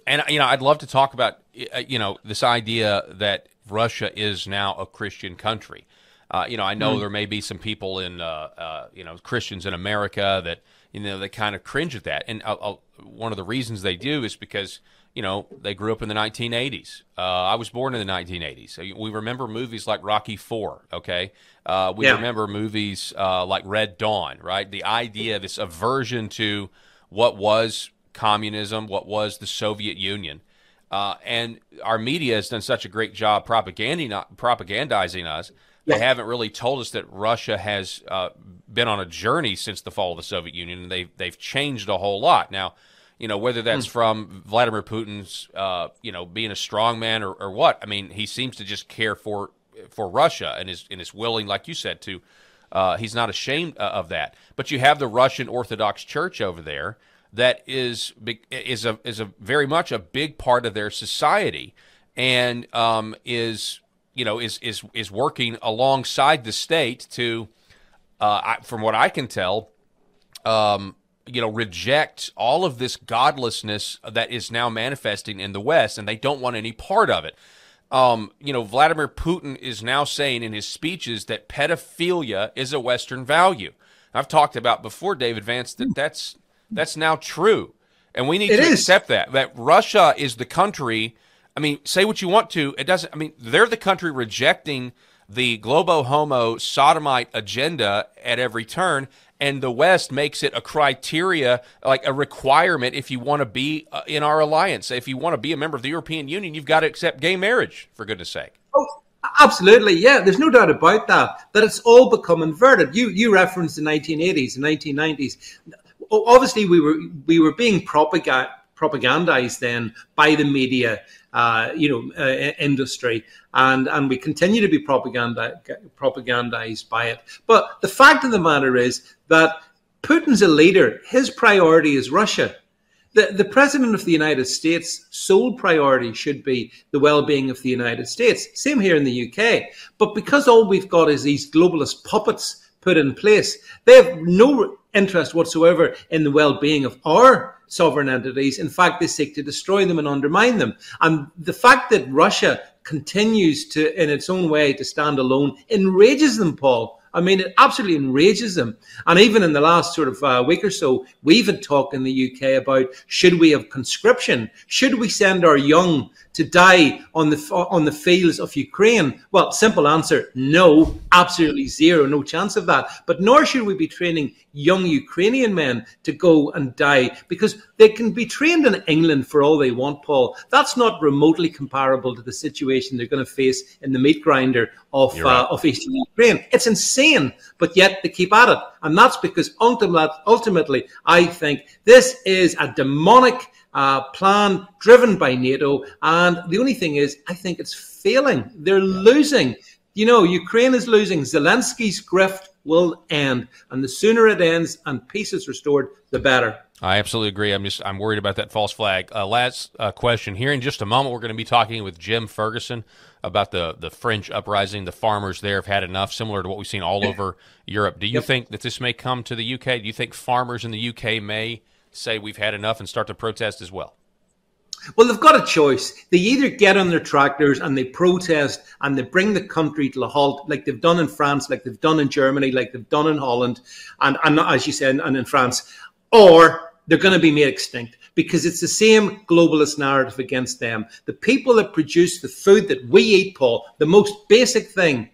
S2: and you know, I'd love to talk about uh, you know this idea that Russia is now a Christian country. Uh, you know, I know mm. there may be some people in, uh, uh, you know, Christians in America that, you know, they kind of cringe at that. And I'll, I'll, one of the reasons they do is because, you know, they grew up in the 1980s. Uh, I was born in the 1980s. We remember movies like Rocky Four. Okay, uh, we yeah. remember movies uh, like Red Dawn. Right, the idea, of this aversion to what was communism, what was the Soviet Union. Uh, and our media has done such a great job propagandizing us they haven't really told us that Russia has uh, been on a journey since the fall of the Soviet Union, and they've they've changed a whole lot. Now, you know whether that's mm. from Vladimir Putin's, uh, you know, being a strongman or, or what. I mean, he seems to just care for for Russia and is and is willing, like you said, to. Uh, he's not ashamed uh, of that. But you have the Russian Orthodox Church over there that is is a is a very much a big part of their society, and um, is you know is is is working alongside the state to, uh, I, from what I can tell, um, you know, reject all of this godlessness that is now manifesting in the West, and they don't want any part of it. Um, you know, Vladimir Putin is now saying in his speeches that pedophilia is a Western value. I've talked about before, David Vance, that that's that's now true, and we need it to is. accept that that Russia is the country. I mean, say what you want to, it doesn't. I mean, they're the country rejecting the globo homo sodomite agenda at every turn and the West makes it a criteria, like a requirement, if you want to be uh, in our alliance. If you want to be a member of the European Union, you've got to accept gay marriage, for goodness sake.
S13: Oh, absolutely. Yeah, there's no doubt about that, that it's all become inverted. You, you referenced the 1980s and 1990s. Obviously, we were, we were being propagandized propagandized then by the media uh, you know, uh, industry, and and we continue to be propaganda propagandized by it. But the fact of the matter is that Putin's a leader. His priority is Russia. The, the president of the United States' sole priority should be the well-being of the United States. Same here in the UK. But because all we've got is these globalist puppets put in place, they have no interest whatsoever in the well-being of our sovereign entities. In fact, they seek to destroy them and undermine them. And the fact that Russia continues to, in its own way, to stand alone enrages them, Paul. I mean, it absolutely enrages them. And even in the last sort of uh, week or so, we've had talk in the UK about should we have conscription? Should we send our young to die on the on the fields of Ukraine? Well, simple answer: no, absolutely zero, no chance of that. But nor should we be training young Ukrainian men to go and die because they can be trained in England for all they want, Paul. That's not remotely comparable to the situation they're going to face in the meat grinder of uh, right. of eastern Ukraine. It's insane, but yet they keep at it, and that's because ultimately, ultimately, I think this is a demonic uh, plan driven by NATO. And the only thing is, I think it's failing. They're losing. You know, Ukraine is losing. Zelensky's grift will end. And the sooner it ends and peace is restored, the better.
S2: I absolutely agree. I'm just I'm worried about that false flag. Uh, last uh, question here in just a moment. We're going to be talking with Jim Ferguson about the the French uprising. The farmers there have had enough, similar to what we've seen all over Europe. Do you yep. think that this may come to the UK? Do you think farmers in the UK may say we've had enough and start to protest as well?
S13: Well, they've got a choice. They either get on their tractors and they protest and they bring the country to a halt, like they've done in France, like they've done in Germany, like they've done in Holland, and, and as you said, and in France, or they're going to be made extinct because it's the same globalist narrative against them. The people that produce the food that we eat, Paul, the most basic thing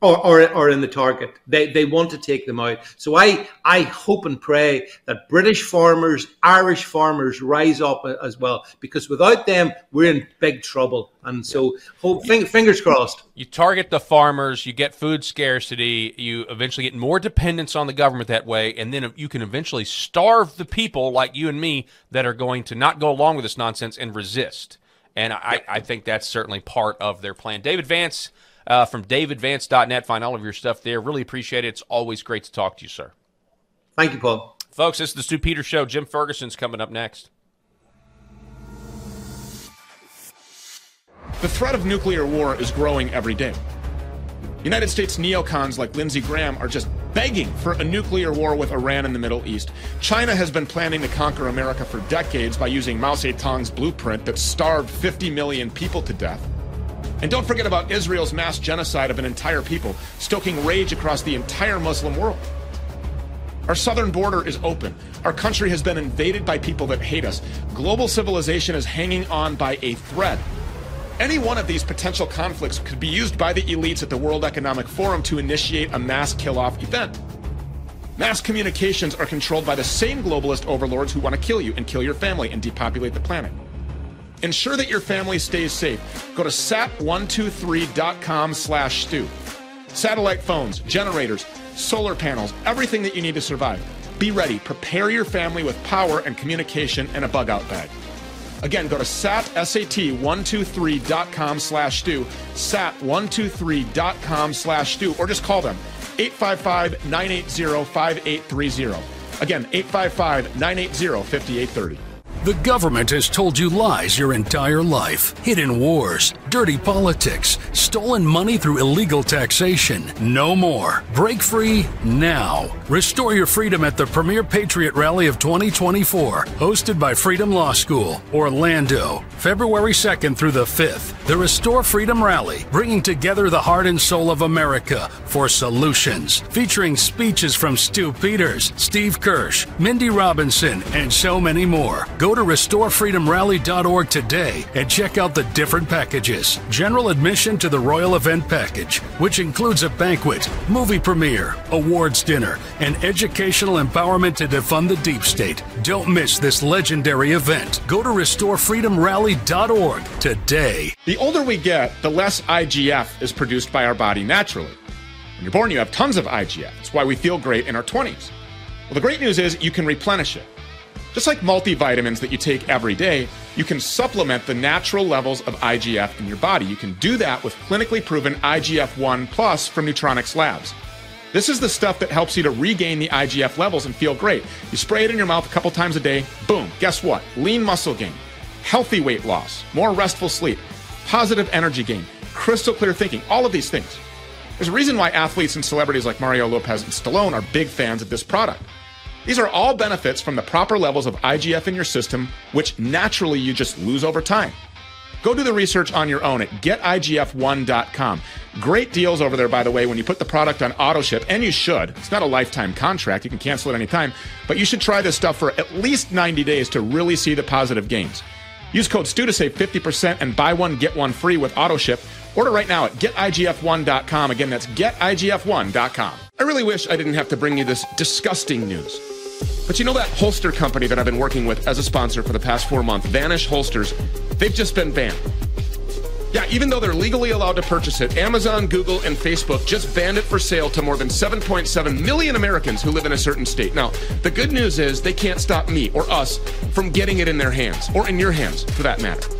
S13: or, or, or in the target. They, they want to take them out. So I, I hope and pray that British farmers, Irish farmers rise up as well, because without them, we're in big trouble. And so, hope, fingers crossed.
S2: You target the farmers, you get food scarcity, you eventually get more dependence on the government that way, and then you can eventually starve the people like you and me that are going to not go along with this nonsense and resist. And I, I think that's certainly part of their plan. David Vance uh, from davidvance.net. Find all of your stuff there. Really appreciate it. It's always great to talk to you, sir.
S13: Thank you, Paul.
S2: Folks, this is the Stew Peters Show. Jim Ferguson's coming up next.
S5: The threat of nuclear war is growing every day. United States neocons like Lindsey Graham are just begging for a nuclear war with Iran in the Middle East. China has been planning to conquer America for decades by using Mao Zedong's blueprint that starved 50 million people to death. And don't forget about Israel's mass genocide of an entire people, stoking rage across the entire Muslim world. Our southern border is open. Our country has been invaded by people that hate us. Global civilization is hanging on by a thread. Any one of these potential conflicts could be used by the elites at the World Economic Forum to initiate a mass kill off event. Mass communications are controlled by the same globalist overlords who want to kill you and kill your family and depopulate the planet. Ensure that your family stays safe. Go to sat123.com slash stew. satellite phones, generators, solar panels, everything that you need to survive. Be ready. Prepare your family with power and communication and a bug out bag. Again, go to sat, sat123.com slash stew, sat123.com slash stew, or just call them 855-980-5830. Again, 855-980-5830.
S14: The government has told you lies your entire life. Hidden wars, dirty politics, stolen money through illegal taxation. No more. Break free now. Restore your freedom at the Premier Patriot Rally of 2024, hosted by Freedom Law School, Orlando, February 2nd through the 5th. The Restore Freedom Rally, bringing together the heart and soul of America for solutions, featuring speeches from Stew Peters, Steve Kirsch, Mindy Robinson, and so many more. Go to restorefreedomrally.org today and check out the different packages. General admission to the Royal Event Package, which includes a banquet, movie premiere, awards dinner, and educational empowerment to defund the deep state. Don't miss this legendary event. Go to restorefreedomrally.org today.
S5: The older we get, the less IGF is produced by our body naturally. When you're born, you have tons of IGF. That's why we feel great in our 20s. Well, the great news is you can replenish it. Just like multivitamins that you take every day, you can supplement the natural levels of IGF in your body. You can do that with clinically proven IGF 1 Plus from Nutronics Labs. This is the stuff that helps you to regain the IGF levels and feel great. You spray it in your mouth a couple times a day, boom, guess what? Lean muscle gain, healthy weight loss, more restful sleep, positive energy gain, crystal clear thinking, all of these things. There's a reason why athletes and celebrities like Mario Lopez and Stallone are big fans of this product. These are all benefits from the proper levels of IGF in your system, which naturally you just lose over time. Go do the research on your own at getigf1.com. Great deals over there, by the way, when you put the product on auto ship, and you should. It's not a lifetime contract, you can cancel it anytime, but you should try this stuff for at least 90 days to really see the positive gains. Use code STEW to save 50% and buy one, get one free with auto ship. Order right now at getigf1.com. Again, that's getigf1.com. I really wish I didn't have to bring you this disgusting news. But you know that holster company that I've been working with as a sponsor for the past four months, Vanish Holsters, they've just been banned. Yeah, even though they're legally allowed to purchase it, Amazon, Google, and Facebook just banned it for sale to more than 7.7 million Americans who live in a certain state. Now, the good news is they can't stop me or us from getting it in their hands, or in your hands for that matter.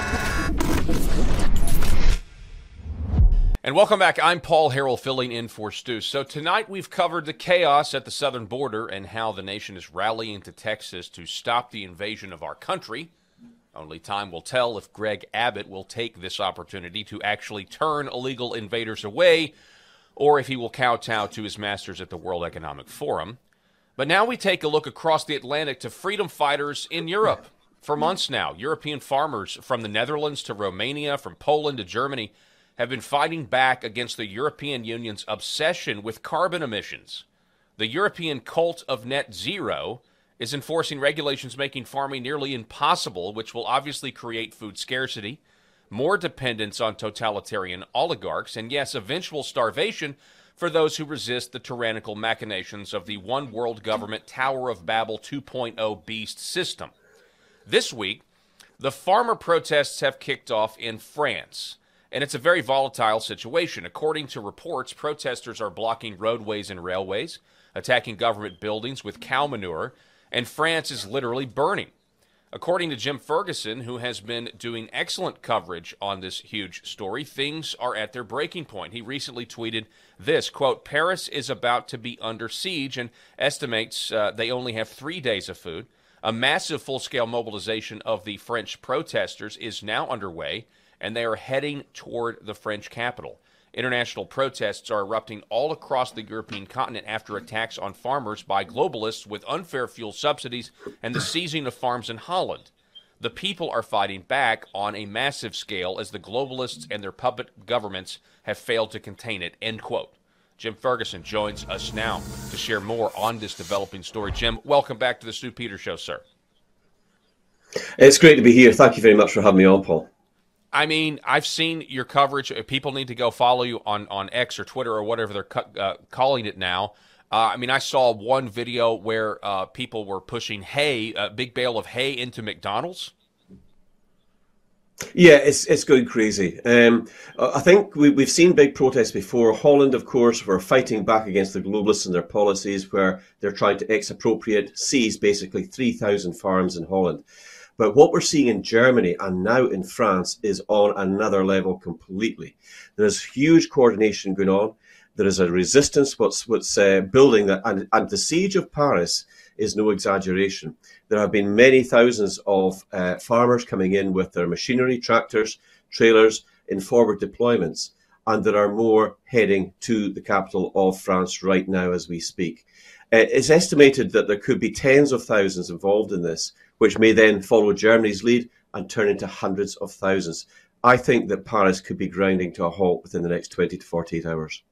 S2: And welcome back. I'm Paul Harrell filling in for Stew. So tonight we've covered the chaos at the southern border and how the nation is rallying to Texas to stop the invasion of our country. Only time will tell if Greg Abbott will take this opportunity to actually turn illegal invaders away or if he will kowtow to his masters at the World Economic Forum. But now we take a look across the Atlantic to freedom fighters in Europe. For months now, European farmers from the Netherlands to Romania, from Poland to Germany, have been fighting back against the European Union's obsession with carbon emissions. The European cult of net zero is enforcing regulations making farming nearly impossible, which will obviously create food scarcity, more dependence on totalitarian oligarchs, and yes, eventual starvation for those who resist the tyrannical machinations of the one world government Tower of Babel 2.0 beast system. This week, the farmer protests have kicked off in France and it's a very volatile situation. According to reports, protesters are blocking roadways and railways, attacking government buildings with cow manure, and France is literally burning. According to Jim Ferguson, who has been doing excellent coverage on this huge story, things are at their breaking point. He recently tweeted this quote, Paris is about to be under siege and estimates uh, they only have three days of food. A massive full scale mobilization of the French protesters is now underway and they are heading toward the French capital. International protests are erupting all across the European continent after attacks on farmers by globalists with unfair fuel subsidies and the seizing of farms in Holland. The people are fighting back on a massive scale as the globalists and their puppet governments have failed to contain it. End quote. Jim Ferguson joins us now to share more on this developing story. Jim, welcome back to the Stew Peters Show, sir.
S15: It's great to be here. Thank you very much for having me on, Paul.
S2: I mean, I've seen your coverage. People need to go follow you on, on X or Twitter or whatever they're uh, calling it now. Uh, I mean, I saw one video where uh, people were pushing hay, a big bale of hay, into McDonald's.
S15: Yeah, it's it's going crazy. Um, I think we, we've seen big protests before. Holland, of course, were fighting back against the globalists and their policies, where they're trying to expropriate, seize basically 3,000 farms in Holland. But what we're seeing in Germany and now in France is on another level completely. There's huge coordination going on. There is a resistance what's what's uh, building that, and, and the siege of Paris is no exaggeration. There have been many thousands of uh, farmers coming in with their machinery, tractors, trailers in forward deployments, and there are more heading to the capital of France right now as we speak. Uh, it's estimated that there could be tens of thousands involved in this, which may then follow Germany's lead and turn into hundreds of thousands. I think that Paris could be grinding to a halt within the next 20 to 48 hours.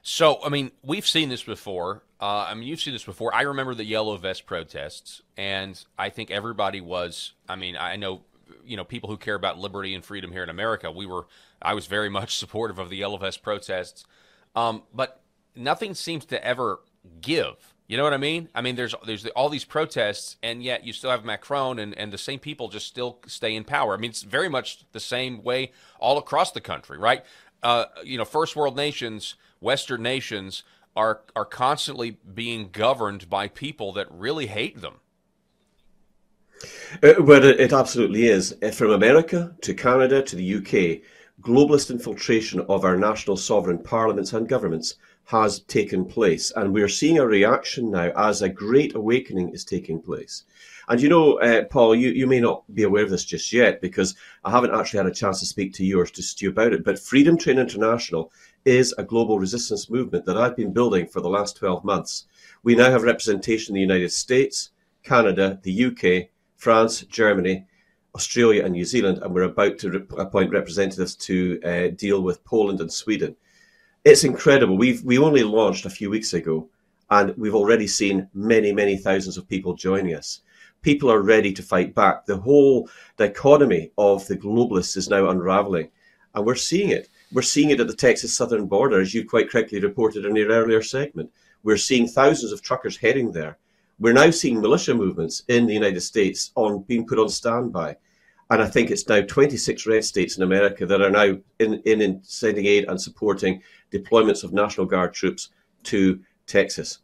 S2: So, I mean, we've seen this before. Uh, I mean, you've seen this before. I remember the yellow vest protests, and I think everybody was. I mean, I know, you know, people who care about liberty and freedom here in America. We were. I was very much supportive of the yellow vest protests, um, but nothing seems to ever give. You know what I mean? I mean, there's there's all these protests, and yet you still have Macron, and, and the same people just still stay in power. I mean, it's very much the same way all across the country, right? Uh, you know, first world nations Western nations are are constantly being governed by people that really hate them.
S15: Uh, well, it absolutely is. Uh, from America to Canada to the UK, globalist infiltration of our national sovereign parliaments and governments has taken place. And we're seeing a reaction now as a great awakening is taking place. And you know, uh, Paul, you, you may not be aware of this just yet because I haven't actually had a chance to speak to you or to Stew about it, but Freedom Train International is a global resistance movement that I've been building for the last 12 months. We now have representation in the United States, Canada, the UK, France, Germany, Australia, and New Zealand, and we're about to re- appoint representatives to uh, deal with Poland and Sweden. It's incredible. We've we only launched a few weeks ago, and we've already seen many, many thousands of people joining us. People are ready to fight back. The whole dichotomy of the globalists is now unraveling, and we're seeing it. We're seeing it at the Texas southern border, as you quite correctly reported in your earlier segment. We're seeing thousands of truckers heading there. We're now seeing militia movements in the United States on being put on standby. And I think it's now 26 red states in America that are now in, in, in sending aid and supporting deployments of National Guard troops to Texas.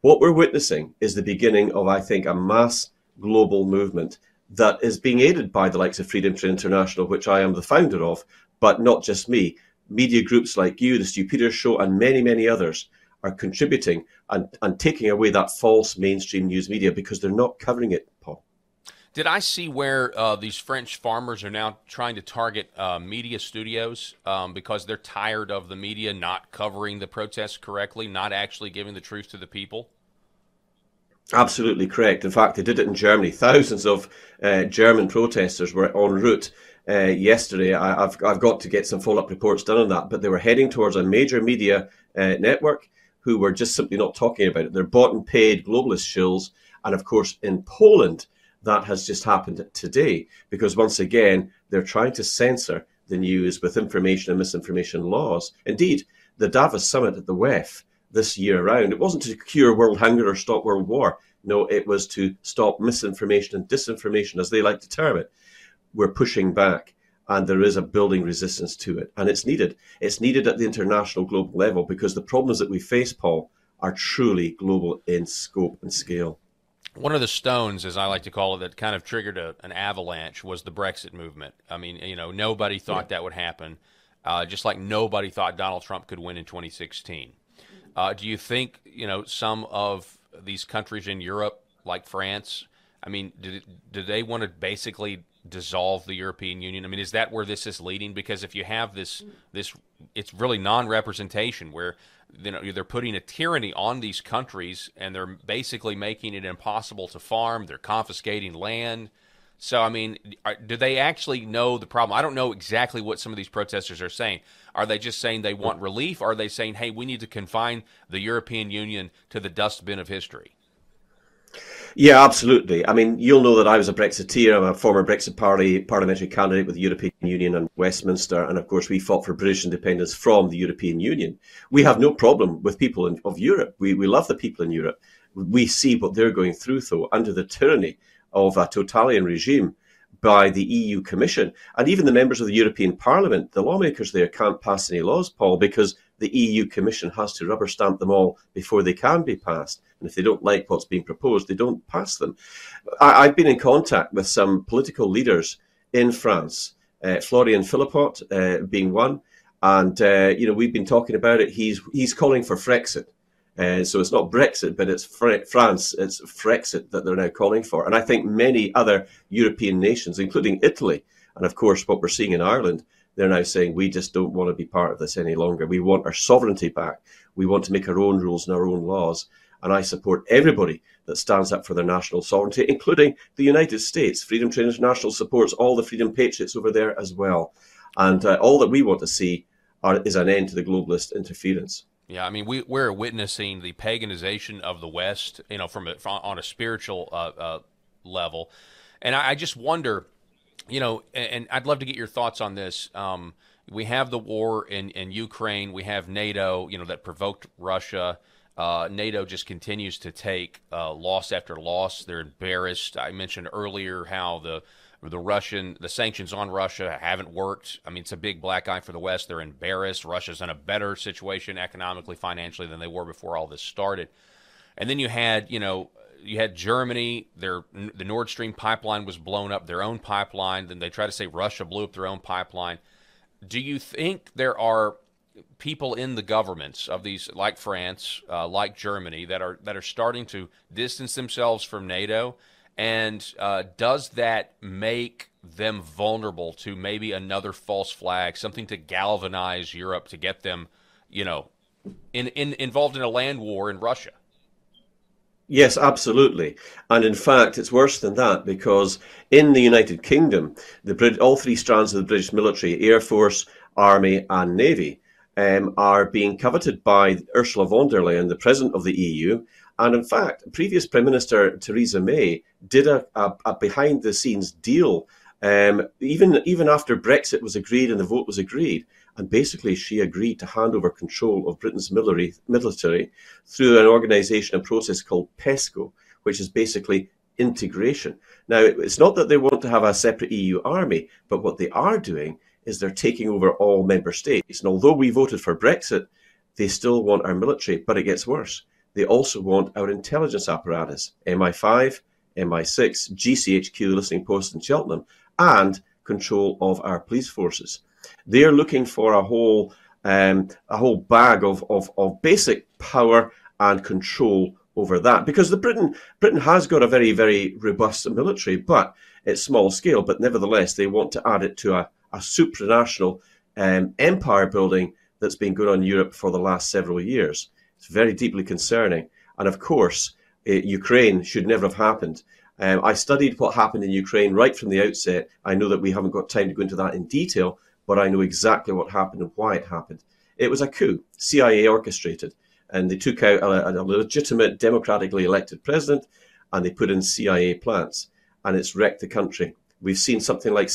S15: What we're witnessing is the beginning of, I think, a mass global movement that is being aided by the likes of Freedom Train International, which I am the founder of, but not just me media groups like you, the Stew Peters Show, and many, many others are contributing and, and taking away that false mainstream news media because they're not covering it, Paul.
S2: Did I see where uh, these French farmers are now trying to target uh, media studios um, because they're tired of the media not covering the protests correctly, not actually giving the truth to the people?
S15: Absolutely correct. In fact, they did it in Germany. Thousands of uh, German protesters were en route uh, yesterday. I, have I've got to get some follow up reports done on that, but they were heading towards a major media uh, network who were just simply not talking about it. They're bought and paid globalist shills, and of course in Poland that has just happened today because once again they're trying to censor the news with information and misinformation laws. Indeed, the Davos summit at the WEF this year around, it wasn't to cure world hunger or stop world war. No, it was to stop misinformation and disinformation, as they like to term it we're pushing back and there is a building resistance to it. And it's needed. It's needed at the international global level because the problems that we face, Paul, are truly global in scope and scale.
S2: One of the stones, as I like to call it, that kind of triggered a, an avalanche was the Brexit movement. I mean, you know, nobody thought yeah. that would happen, uh, just like nobody thought Donald Trump could win in 2016. Uh, do you think, you know, some of these countries in Europe, like France, I mean, do, did they want to basically dissolve the European Union? I mean, is that where this is leading? Because if you have this, this it's really non-representation where you know they're putting a tyranny on these countries and they're basically making it impossible to farm. They're confiscating land. So, I mean, are, do they actually know the problem? I don't know exactly what some of these protesters are saying. Are they just saying they want relief? Are they saying, hey, we need to confine the European Union to the dustbin of history?
S15: Yeah, absolutely. I mean, you'll know that I was a Brexiteer. I'm a former Brexit Party parliamentary candidate with the European Union and Westminster. And of course, we fought for British independence from the European Union. We have no problem with people in, of Europe. We, we love the people in Europe. We see what they're going through, though, under the tyranny of a totalitarian regime by the EU Commission. And even the members of the European Parliament, the lawmakers there can't pass any laws, Paul, because the EU Commission has to rubber stamp them all before they can be passed. And if they don't like what's being proposed, they don't pass them. I, have been in contact with some political leaders in France, uh, Florian Philippot uh, being one. And, uh, you know, we've been talking about it. He's, he's calling for Frexit. Uh, so it's not Brexit, but it's Fre- France, it's Frexit that they're now calling for. And I think many other European nations, including Italy, and of course what we're seeing in Ireland, they're now saying we just don't want to be part of this any longer. We want our sovereignty back. We want to make our own rules and our own laws. And I support everybody that stands up for their national sovereignty, including the United States. Freedom Train International supports all the Freedom Patriots over there as well. And uh, all that we want to see are, is an end to the globalist interference.
S2: Yeah, I mean, we, we're witnessing the paganization of the West, you know, from, a, from on a spiritual uh, uh, level. And I, I just wonder you know, and I'd love to get your thoughts on this. Um, we have the war in, in Ukraine. We have NATO, you know, that provoked Russia. Uh, NATO just continues to take uh, loss after loss. They're embarrassed. I mentioned earlier how the the Russian the sanctions on Russia haven't worked. I mean, it's a big black eye for the West. They're embarrassed. Russia's in a better situation economically, financially than they were before all this started. And then you had, you know, you had Germany, their the Nord Stream pipeline was blown up, their own pipeline. Then they try to say Russia blew up their own pipeline. Do you think there are people in the governments of these, like France, uh, like Germany, that are that are starting to distance themselves from NATO? And uh, does that make them vulnerable to maybe another false flag, something to galvanize Europe to get them, you know, in, in involved in a land war in Russia?
S15: Yes, absolutely. And in fact, it's worse than that because in the United Kingdom, the all three strands of the British military, Air Force, Army, and Navy, um, are being coveted by Ursula von der Leyen, the president of the EU. And in fact, previous Prime Minister Theresa May did a, a, a behind the scenes deal, um, even, even after Brexit was agreed and the vote was agreed and basically she agreed to hand over control of Britain's military, military through an organisation, a process called PESCO, which is basically integration. Now, it's not that they want to have a separate EU army, but what they are doing is they're taking over all member states. And although we voted for Brexit, they still want our military, but it gets worse. They also want our intelligence apparatus, MI5, MI6, GCHQ, listening post in Cheltenham, and control of our police forces. They're looking for a whole um, a whole bag of, of, of basic power and control over that because the Britain Britain has got a very very robust military, but it's small scale. But nevertheless, they want to add it to a, a supranational um, empire building that's been going on in Europe for the last several years. It's very deeply concerning, and of course, uh, Ukraine should never have happened. Um, I studied what happened in Ukraine right from the outset. I know that we haven't got time to go into that in detail, but I know exactly what happened and why it happened. It was a coup, CIA orchestrated, and they took out a, a legitimate, democratically elected president and they put in CIA plants, and it's wrecked the country. We've seen something like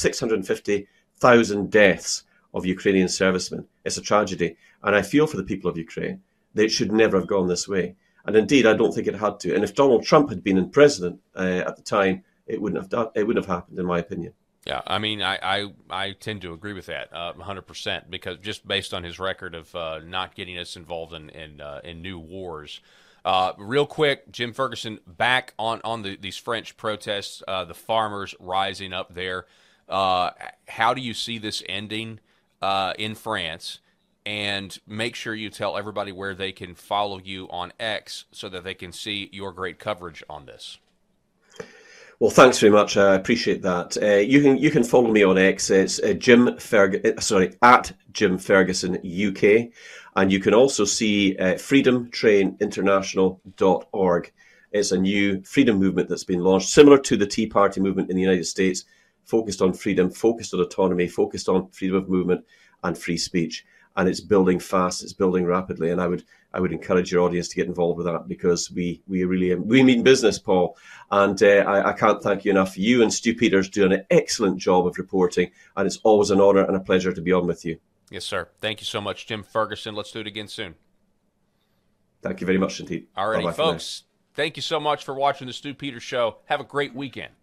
S15: 650,000 deaths of Ukrainian servicemen. It's a tragedy, and I feel for the people of Ukraine. They should never have gone this way. And indeed, I don't think it had to. And if Donald Trump had been in president uh, at the time, it wouldn't have done, it wouldn't have happened, in my opinion.
S2: Yeah, I mean, I, I, I tend to agree with that uh, 100% because just based on his record of uh, not getting us involved in in, uh, in new wars. Uh, real quick, Jim Ferguson, back on on the, these French protests, uh, the farmers rising up there. Uh, how do you see this ending in France? And make sure you tell everybody where they can follow you on X so that they can see your great coverage on this.
S15: Well, thanks very much. I appreciate that. Uh, you can you can follow me on X. It's uh, Jim Ferg- uh, sorry at Jim Ferguson UK, and you can also see uh, freedomtraininternational.org. It's a new freedom movement that's been launched, similar to the Tea Party movement in the United States, focused on freedom, focused on autonomy, focused on freedom of movement and free speech. And it's building fast, it's building rapidly. And I would I would encourage your audience to get involved with that because we we really we mean business, Paul. And uh, I, I, can't thank you enough. You and Stew Peters do an excellent job of reporting, and it's always an honour and a pleasure to be on with you.
S2: Yes, sir. Thank you so much, Jim Ferguson. Let's do it again soon.
S15: Thank you very much indeed.
S2: All righty, folks. Thank you so much for watching the Stew Peters Show. Have a great weekend.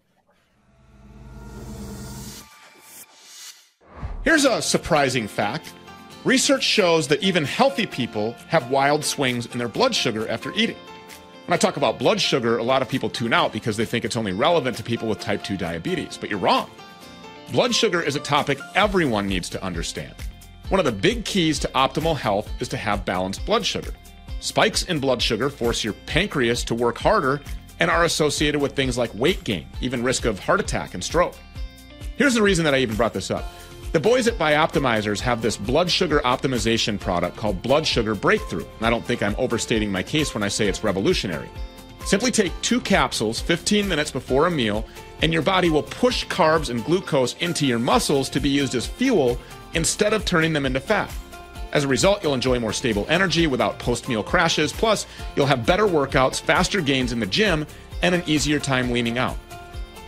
S5: Here's a surprising fact. Research shows that even healthy people have wild swings in their blood sugar after eating. When I talk about blood sugar, a lot of people tune out because they think it's only relevant to people with type 2 diabetes, but you're wrong. Blood sugar is a topic everyone needs to understand. One of the big keys to optimal health is to have balanced blood sugar. Spikes in blood sugar force your pancreas to work harder and are associated with things like weight gain, even risk of heart attack and stroke. Here's the reason that I even brought this up. The boys at Bioptimizers have this blood sugar optimization product called Blood Sugar Breakthrough. And I don't think I'm overstating my case when I say it's revolutionary. Simply take two capsules 15 minutes before a meal, and your body will push carbs and glucose into your muscles to be used as fuel instead of turning them into fat. As a result, you'll enjoy more stable energy without post meal crashes. Plus, you'll have better workouts, faster gains in the gym, and an easier time leaning out.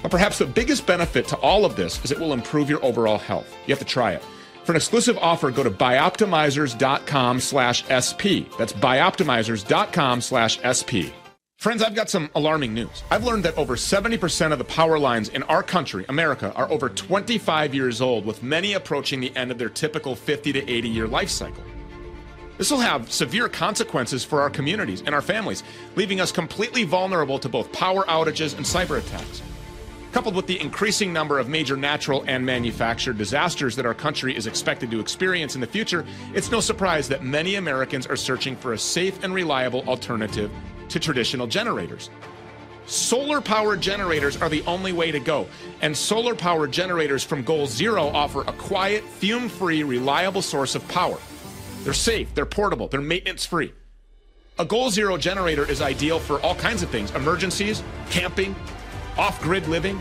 S5: But perhaps the biggest benefit to all of this is it will improve your overall health. You have to try it. For an exclusive offer, go to bioptimizers.com slash SP. That's bioptimizers.com slash SP. Friends, I've got some alarming news. I've learned that over 70% of the power lines in our country, America, are over 25 years old, with many approaching the end of their typical 50 to 80 year life cycle. This will have severe consequences for our communities and our families, leaving us completely vulnerable to both power outages and cyber attacks. Coupled with the increasing number of major natural and manufactured disasters that our country is expected to experience in the future, it's no surprise that many Americans are searching for a safe and reliable alternative to traditional generators. Solar powered generators are the only way to go, and solar powered generators from Goal Zero offer a quiet, fume free, reliable source of power. They're safe, they're portable, they're maintenance free. A Goal Zero generator is ideal for all kinds of things emergencies, camping, off grid living.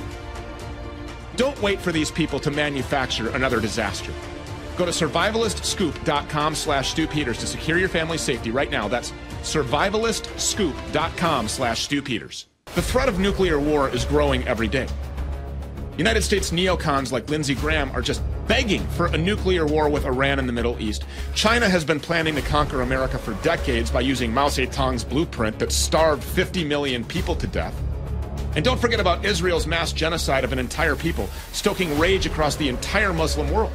S5: Don't wait for these people to manufacture another disaster. Go to survivalistscoop.com slash Stew Peters to secure your family's safety right now. That's survivalistscoop.com slash Stew Peters. The threat of nuclear war is growing every day. United States neocons like Lindsey Graham are just begging for a nuclear war with Iran in the Middle East. China has been planning to conquer America for decades by using Mao Zedong's blueprint that starved 50 million people to death. And don't forget about Israel's mass genocide of an entire people, stoking rage across the entire Muslim world.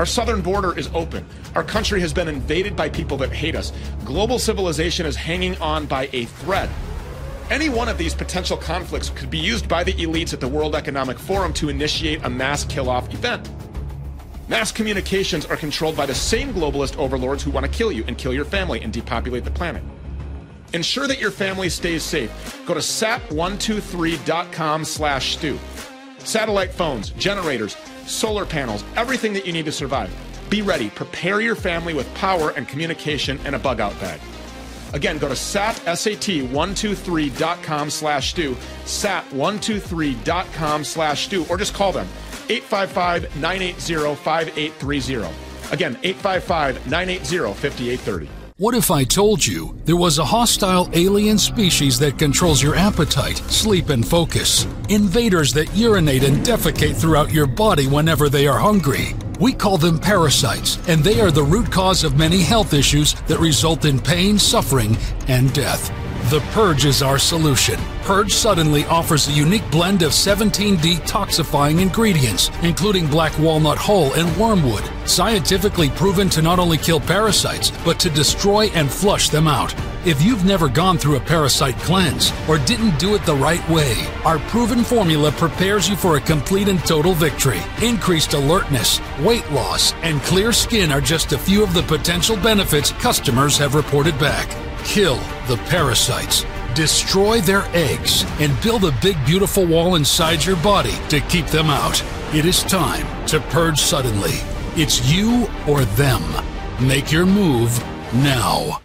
S5: Our southern border is open. Our country has been invaded by people that hate us. Global civilization is hanging on by a thread. Any one of these potential conflicts could be used by the elites at the World Economic Forum to initiate a mass kill off event. Mass communications are controlled by the same globalist overlords who want to kill you and kill your family and depopulate the planet. Ensure that your family stays safe. Go to sat123.com slash stew. Satellite phones, generators, solar panels, everything that you need to survive. Be ready. Prepare your family with power and communication and a bug out bag. Again, go to sat, sat123.com slash stew, sat123.com slash stew, or just call them 855 980 5830. Again, 855 980 5830.
S14: What if I told you there was a hostile alien species that controls your appetite, sleep, and focus? Invaders that urinate and defecate throughout your body whenever they are hungry. We call them parasites, and they are the root cause of many health issues that result in pain, suffering, and death. The Purge is our solution. Purge Suddenly offers a unique blend of 17 detoxifying ingredients, including black walnut hull and wormwood, scientifically proven to not only kill parasites, but to destroy and flush them out. If you've never gone through a parasite cleanse or didn't do it the right way, our proven formula prepares you for a complete and total victory. Increased alertness, weight loss, and clear skin are just a few of the potential benefits customers have reported back. Kill the parasites, destroy their eggs, and build a big, beautiful wall inside your body to keep them out. It is time to purge suddenly. It's you or them. Make your move now.